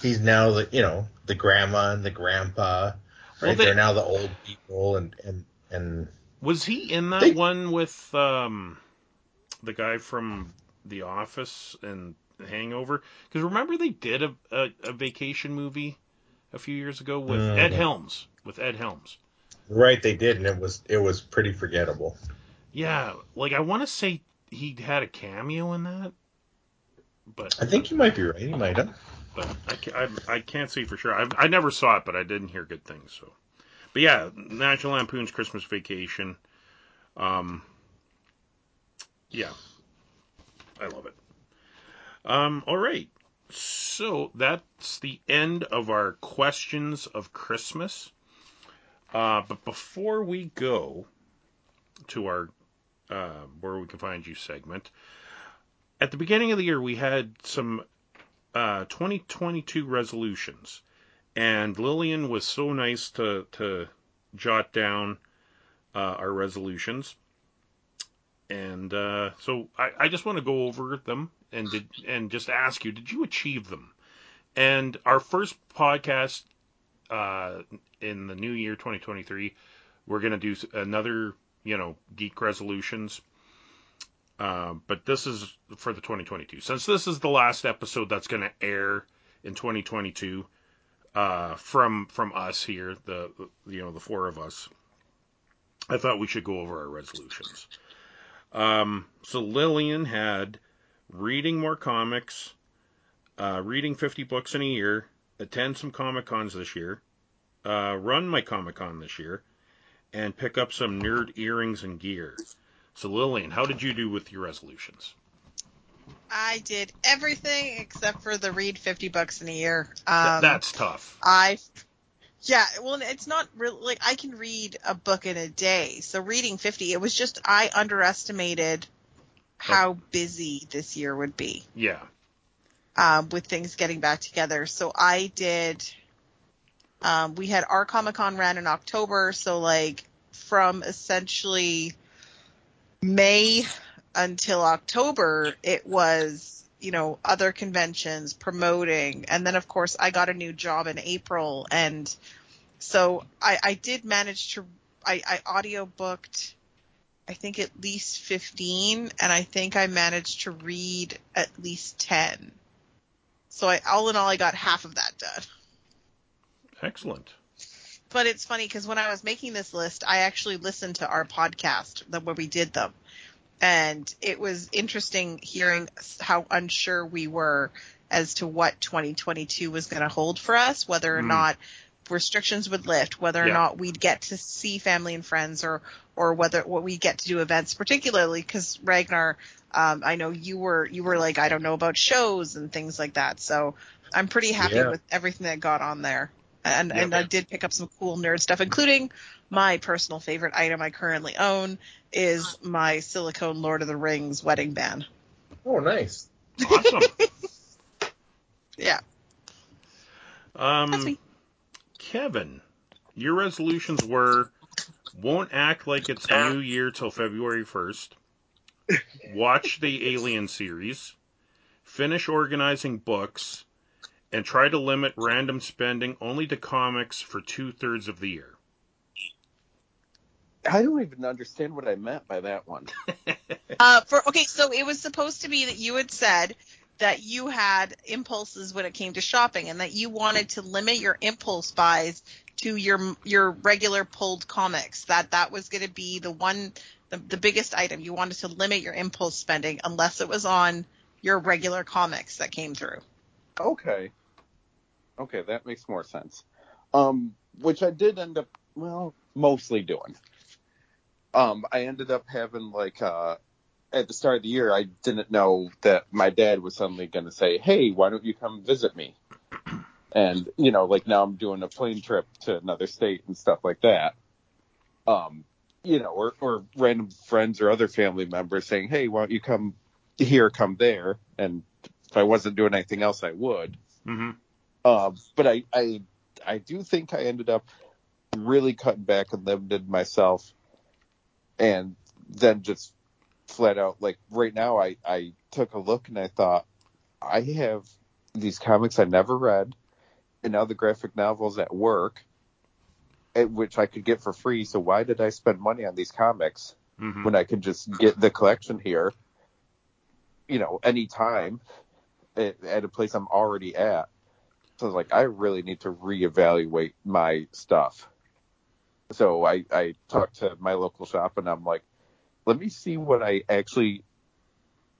he's now the you know the grandma and the grandpa, right? Well, they- are now the old people, and and and Was he in that They- one with um, the guy from The Office and Hangover? Because remember they did a, a, a vacation movie a few years ago with Mm. Ed Helms. With Ed Helms. right, they did, and it was it was pretty forgettable. Yeah, like I want to say he had a cameo in that, but I think you might be right. He might have. but I, ca- I, I can't say for sure. I, I never saw it, but I didn't hear good things. So, but yeah, National Lampoon's Christmas Vacation. Um, yeah, I love it. Um, all right, so that's the end of our questions of Christmas. Uh, but before we go to our uh, where we can find you segment, at the beginning of the year we had some uh, 2022 resolutions, and Lillian was so nice to to jot down uh, our resolutions, and uh, so I, I just want to go over them and did and just ask you, did you achieve them? And our first podcast uh, in the new year 2023, we're gonna do another you know geek resolutions. Uh, but this is for the 2022. Since this is the last episode that's going to air in 2022 uh, from from us here, the you know the four of us, I thought we should go over our resolutions. Um, so Lillian had reading more comics, uh, reading 50 books in a year, attend some comic cons this year, uh, run my comic con this year, and pick up some nerd earrings and gear. So Lillian, how did you do with your resolutions? I did everything except for the read 50 bucks in a year. Um, that's tough. I, yeah, well, it's not really like I can read a book in a day. So reading 50, it was just I underestimated how busy this year would be Yeah. um, with things getting back together. So I did. Um, we had our Comic Con ran in October, so like from essentially May until October, it was you know other conventions promoting, and then of course I got a new job in April, and so I, I did manage to I, I audio booked. I think at least 15, and I think I managed to read at least 10. So I, all in all, I got half of that done. Excellent. But it's funny because when I was making this list, I actually listened to our podcast that where we did them, and it was interesting hearing how unsure we were as to what 2022 was going to hold for us, whether or Mm. not restrictions would lift, whether or Yeah. not we'd get to see family and friends, or or whether what we get to do events, particularly because Ragnar, um, I know you were you were like I don't know about shows and things like that. So I'm pretty happy Yeah. with everything that got on there, and Yeah. and I did pick up some cool nerd stuff, including my personal favorite item I currently own is my silicone Lord of the Rings wedding band. Oh, nice. Awesome. [laughs] Yeah, um. Kevin, your resolutions were won't act like it's the new year till February 1st. Watch the Alien series. Finish organizing books. And try to limit random spending only to comics for two thirds of the year. I don't even understand what I meant by that one. [laughs] Uh, for okay, so it was supposed to be that you had said that you had impulses when it came to shopping, and that you wanted to limit your impulse buys to your your regular pulled comics. That that was going to be the one, the, the biggest item. You wanted to limit your impulse spending unless it was on your regular comics that came through. Okay. Okay, that makes more sense. Um, which I did end up, well, mostly doing. Um, I ended up having like, uh, at the start of the year, I didn't know that my dad was suddenly going to say, "Hey, why don't you come visit me?" And you know, like now I'm doing a plane trip to another state and stuff like that. Um, you know, or or random friends or other family members saying, "Hey, why don't you come here, come there?" And if I wasn't doing anything else, I would. hmm Um, but I, I, I do think I ended up really cutting back and limited myself, and then just flat out like right now, I, I took a look and I thought I have these comics I never read, and now the graphic novels at work, at which I could get for free. So why did I spend money on these comics hmm when I could just get the collection here, you know, anytime at, at a place I'm already at. So I was like, I really need to reevaluate my stuff. So I, I talked to my local shop and I'm like, let me see what I actually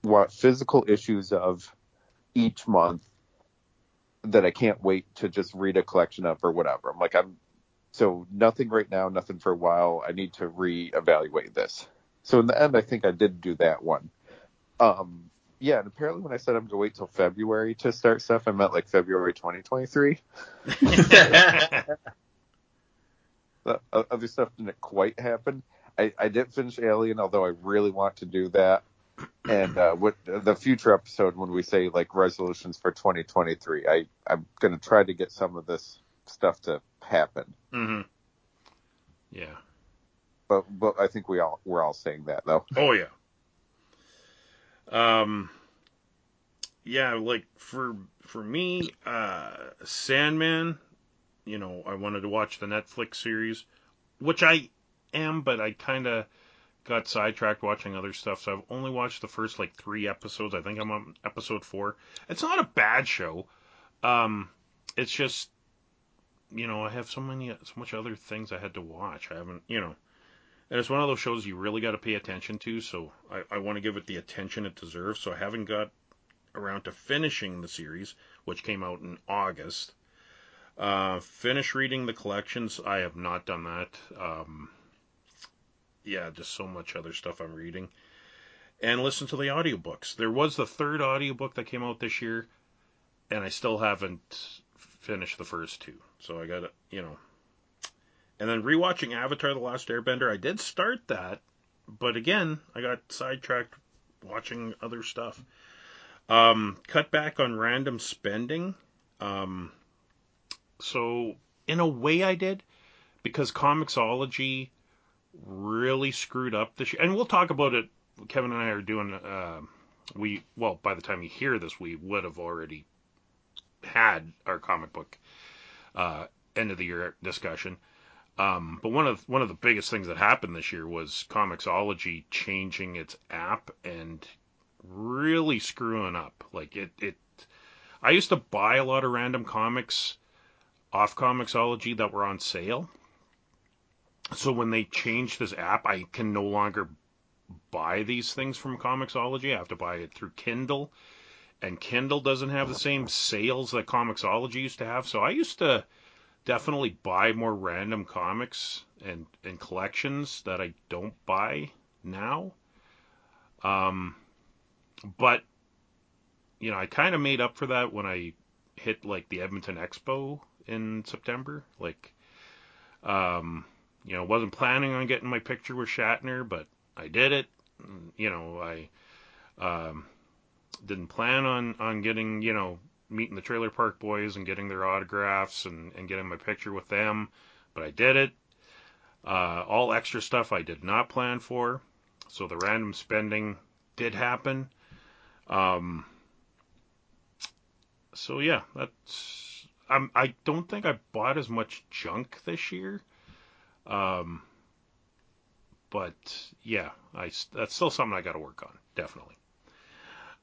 want physical issues of each month that I can't wait to just read a collection of or whatever. I'm like, I'm so nothing right now, nothing for a while. I need to reevaluate this. So in the end, I think I did do that one. Um, yeah, and apparently when I said I'm gonna wait till February to start stuff, I meant like February 2023. [laughs] The other stuff didn't quite happen. I, I didn't finish Alien, although I really want to do that. And uh, what the future episode when we say like resolutions for 2023, I I'm gonna try to get some of this stuff to happen. hmm Yeah. But but I think we all we're all saying that though. Oh yeah. Um. Yeah, like for for me, uh, Sandman. You know, I wanted to watch the Netflix series, which I am, but I kind of got sidetracked watching other stuff. So I've only watched the first like three episodes. I think I'm on episode four. It's not a bad show. Um, it's just, you know, I have so many, so much other things I had to watch. I haven't, you know. And it's one of those shows you really got to pay attention to, so I, I want to give it the attention it deserves. So I haven't got around to finishing the series, which came out in August. Uh, finish reading the collections. I have not done that. Um, yeah, just so much other stuff I'm reading. And listen to the audiobooks. There was the third audiobook that came out this year, and I still haven't finished the first two. So I got to, you know, and then rewatching Avatar: The Last Airbender, I did start that, but again, I got sidetracked watching other stuff. Um, cut back on random spending. Um, so in a way, I did because Comixology really screwed up this year, and we'll talk about it. Kevin and I are doing. Uh, we well, by the time you hear this, we would have already had our comic book uh, end of the year discussion. Um, but one of one of the biggest things that happened this year was Comixology changing its app and really screwing up. Like it, it. I used to buy a lot of random comics off Comixology that were on sale. So when they changed this app, I can no longer buy these things from Comixology. I have to buy it through Kindle, and Kindle doesn't have the same sales that Comixology used to have. So I used to definitely buy more random comics and, and collections that I don't buy now. Um, but you know, I kind of made up for that when I hit like the Edmonton Expo in September. Like, um, you know, wasn't planning on getting my picture with Shatner, but I did it. You know, I um, didn't plan on on getting you know meeting the Trailer Park Boys and getting their autographs and, and getting my picture with them, but I did it. Uh, all extra stuff I did not plan for, so the random spending did happen. Um, so yeah, that's. I'm. I don't think I bought as much junk this year. Um. But yeah, I that's still something I got to work on, definitely.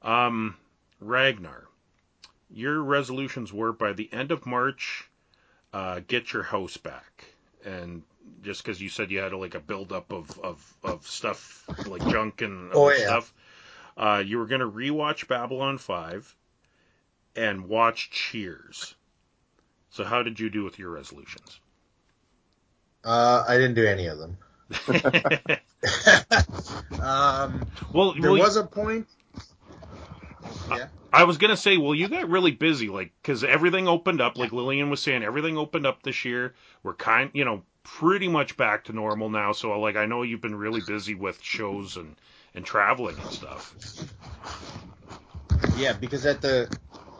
Um, Ragnar, your resolutions were by the end of March, uh, get your house back, and just because you said you had like a buildup of of of stuff like junk and Oh, yeah. stuff, uh, you were gonna rewatch Babylon Five, and watch Cheers. So how did you do with your resolutions? Uh, I didn't do any of them. [laughs] [laughs] um, well, there well, was a point. Yeah. I was gonna say, well, you got really busy, like, because everything opened up, like Lillian was saying, everything opened up this year. We're kind, you know, pretty much back to normal now. So, like, I know you've been really busy with shows and and traveling and stuff. Yeah, because at the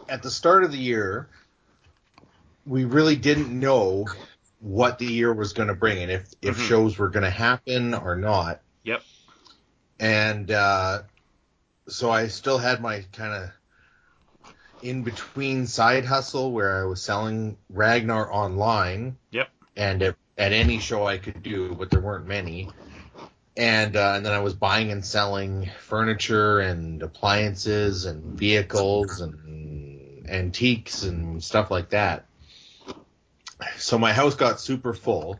at the start of the year, we really didn't know what the year was going to bring and if if Mhm. shows were going to happen or not. Yep. And uh, so I still had my kind of in between side hustle where I was selling Ragnar online. Yep. And at, at any show I could do, but there weren't many. And uh, and then I was buying and selling furniture and appliances and vehicles and antiques and stuff like that. So my house got super full.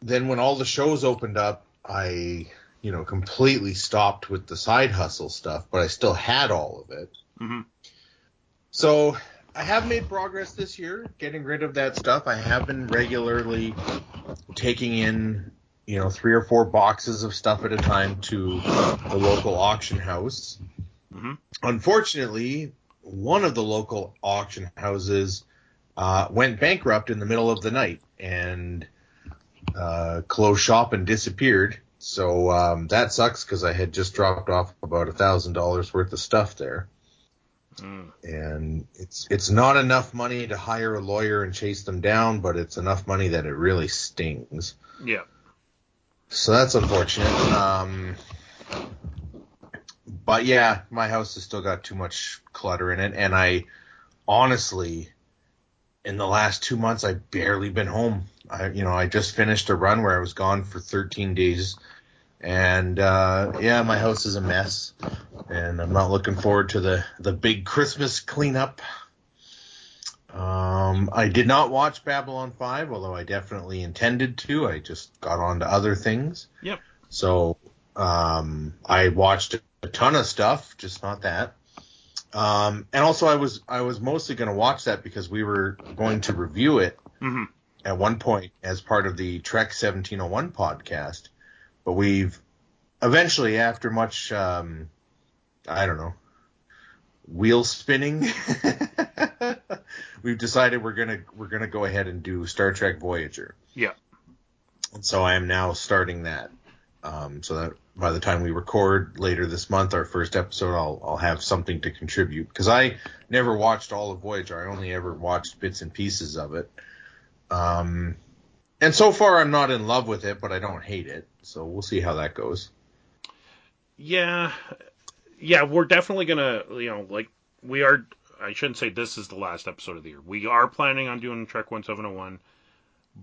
Then when all the shows opened up, I you know completely stopped with the side hustle stuff, but I still had all of it. Mhm. So I have made progress this year, getting rid of that stuff. I have been regularly taking in, you know, three or four boxes of stuff at a time to the local auction house. Mhm. Unfortunately, one of the local auction houses uh, went bankrupt in the middle of the night and uh, closed shop and disappeared. So um, that sucks because I had just dropped off about a thousand dollars worth of stuff there Mm. and it's it's not enough money to hire a lawyer and chase them down, but it's enough money that it really stings. Yeah. So that's unfortunate. Um, but yeah, my house has still got too much clutter in it, and I honestly, in the last two months, I've barely been home. I you know I just finished a run where I was gone for 13 days. And uh, yeah, my house is a mess, and I'm not looking forward to the the big Christmas cleanup. Um, I did not watch Babylon 5, although I definitely intended to. I just got on to other things. Yep. So um, I watched a ton of stuff, just not that. Um, and also, I was I was mostly going to watch that because we were going to review it hmm at one point as part of the Trek 1701 podcast, but we've eventually, after much, um, I don't know, wheel spinning, [laughs] we've decided we're gonna we're gonna go ahead and do Star Trek Voyager. Yeah. And so I am now starting that. Um, so that by the time we record later this month, our first episode, I'll I'll have something to contribute because I never watched all of Voyager. I only ever watched bits and pieces of it. Um, and so far I'm not in love with it, but I don't hate it. So we'll see how that goes. Yeah. Yeah, we're definitely gonna, you know, like we are. I shouldn't say this is the last episode of the year. We are planning on doing Trek 1701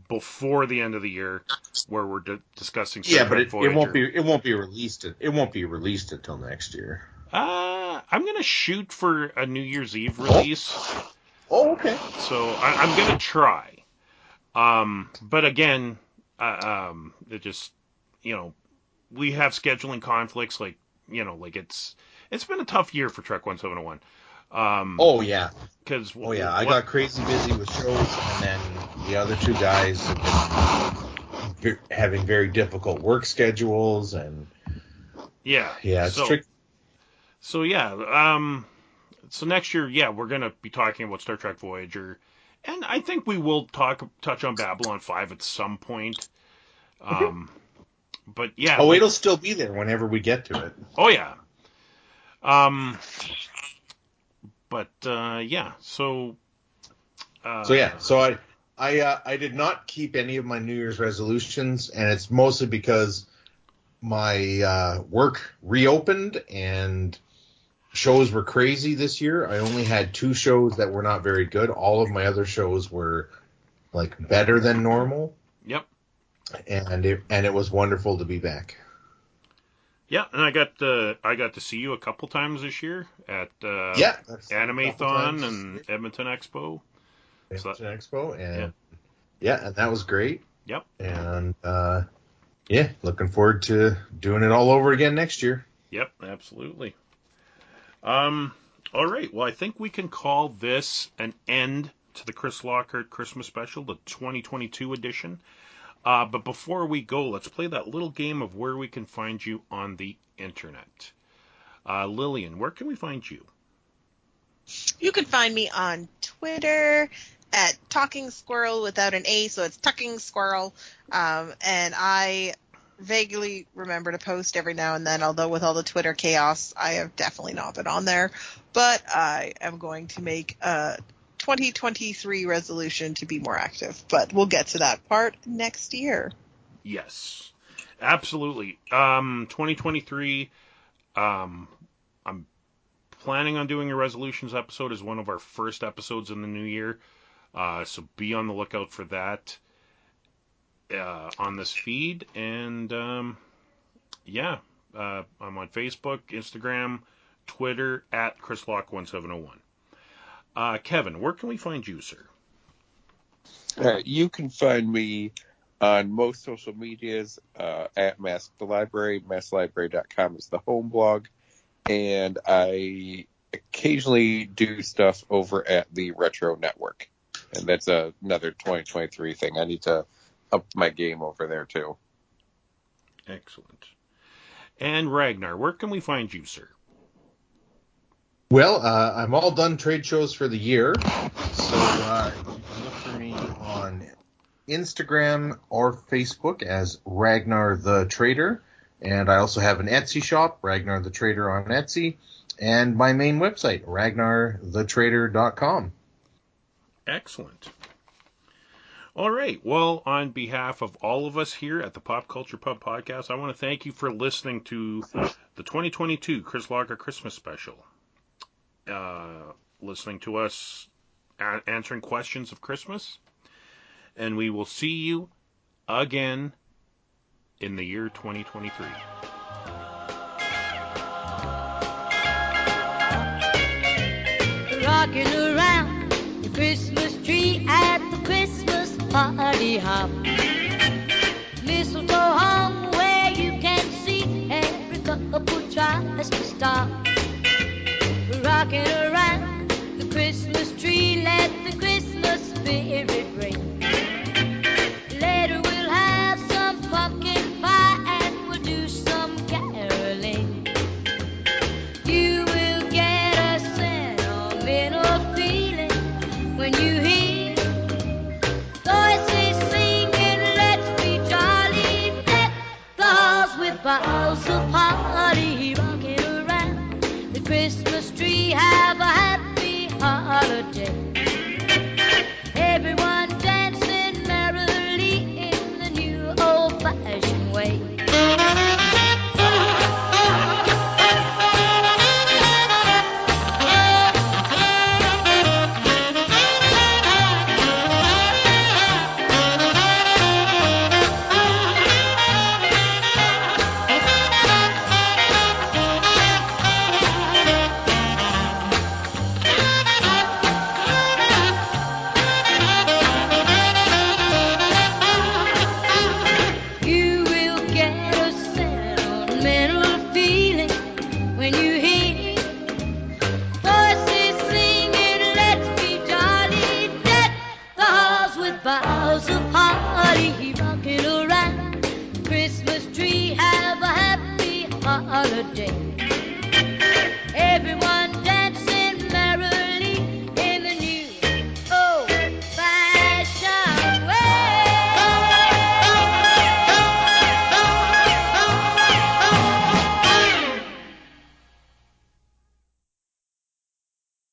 before the end of the year, where we're di- discussing. Star Yeah, but it, it won't be it won't be released it won't be released until next year. Uh, I'm gonna shoot for a New Year's Eve [gasps] release, Oh, okay. so I, I'm gonna try. Um, but again, uh, um, it just, you know, we have scheduling conflicts. Like, you know, like it's it's been a tough year for Trek 1701. Um, Oh yeah. because Oh yeah. I got crazy busy with shows, and then the other two guys have been having very difficult work schedules, and yeah, yeah, it's so, tricky. So yeah, um, so next year, yeah, we're gonna be talking about Star Trek Voyager, and I think we will talk touch on Babylon Five at some point. Um, but yeah, Oh, like- it'll still be there whenever we get to it. oh yeah. Um, but uh, yeah, so. Uh, So yeah, so I I uh, I did not keep any of my New Year's resolutions, and it's mostly because my uh, work reopened, and shows were crazy this year. I only had two shows that were not very good. All of my other shows were like better than normal. And it and it was wonderful to be back. Yeah, and I got uh, I got to see you a couple times this year at uh, yeah, Animathon and Edmonton Expo. So- Edmonton Expo, and yeah. and that was great. Yep. And uh, yeah, looking forward to doing it all over again next year. Yep, absolutely. Um, all right. Well, I think we can call this an end to the Chris Lockhart Christmas special, the 2022 edition. Uh, but before we go, let's play that little game of where we can find you on the internet. Uh, Lillian, where can we find you? You can find me on Twitter at Talking Squirrel without an A, so it's Tucking Squirrel. Um, and I vaguely remember to post every now and then, although with all the Twitter chaos, I have definitely not been on there. But I am going to make a 2023 resolution to be more active. But we'll get to that part next year. Yes, absolutely. Um, 2023. Um, I'm planning on doing a resolutions episode as one of our first episodes in the new year. Uh, so be on the lookout for that uh, on this feed. And um, yeah, uh, I'm on Facebook, Instagram, Twitter at ChrisLoc1701. Uh, Kevin, where can we find you, sir? Uh, you can find me on most social medias uh, at Masked Library. MaskedLibrary.com is the home blog, and I occasionally do stuff over at the Retro Network, and that's a, another 2023 thing. I need to up my game over there too. Excellent. And Ragnar, where can we find you, sir? Well, uh, I'm all done trade shows for the year, so uh, look for me on Instagram or Facebook as Ragnar the Trader, and I also have an Etsy shop, Ragnar the Trader on Etsy, and my main website, RagnarTheTrader.com. Excellent. All right. Well, on behalf of all of us here at the Pop Culture Pub Podcast, I want to thank you for listening to the 2022 Chris Lockhart Christmas Special. Uh, listening to us a- answering questions of Christmas. And we will see you again in the year 2023. rocking around the Christmas tree at the Christmas party hop. Mistletoe hung where you can see every couple tries to stop. Rocking around the Christmas tree, let the Christmas spirit ring. Later we'll have some pumpkin pie and we'll do some caroling. You will get a sentimental feeling when you hear voices singing, let's be jolly, deck the halls with boughs of holly, rocking around the Christmas tree, have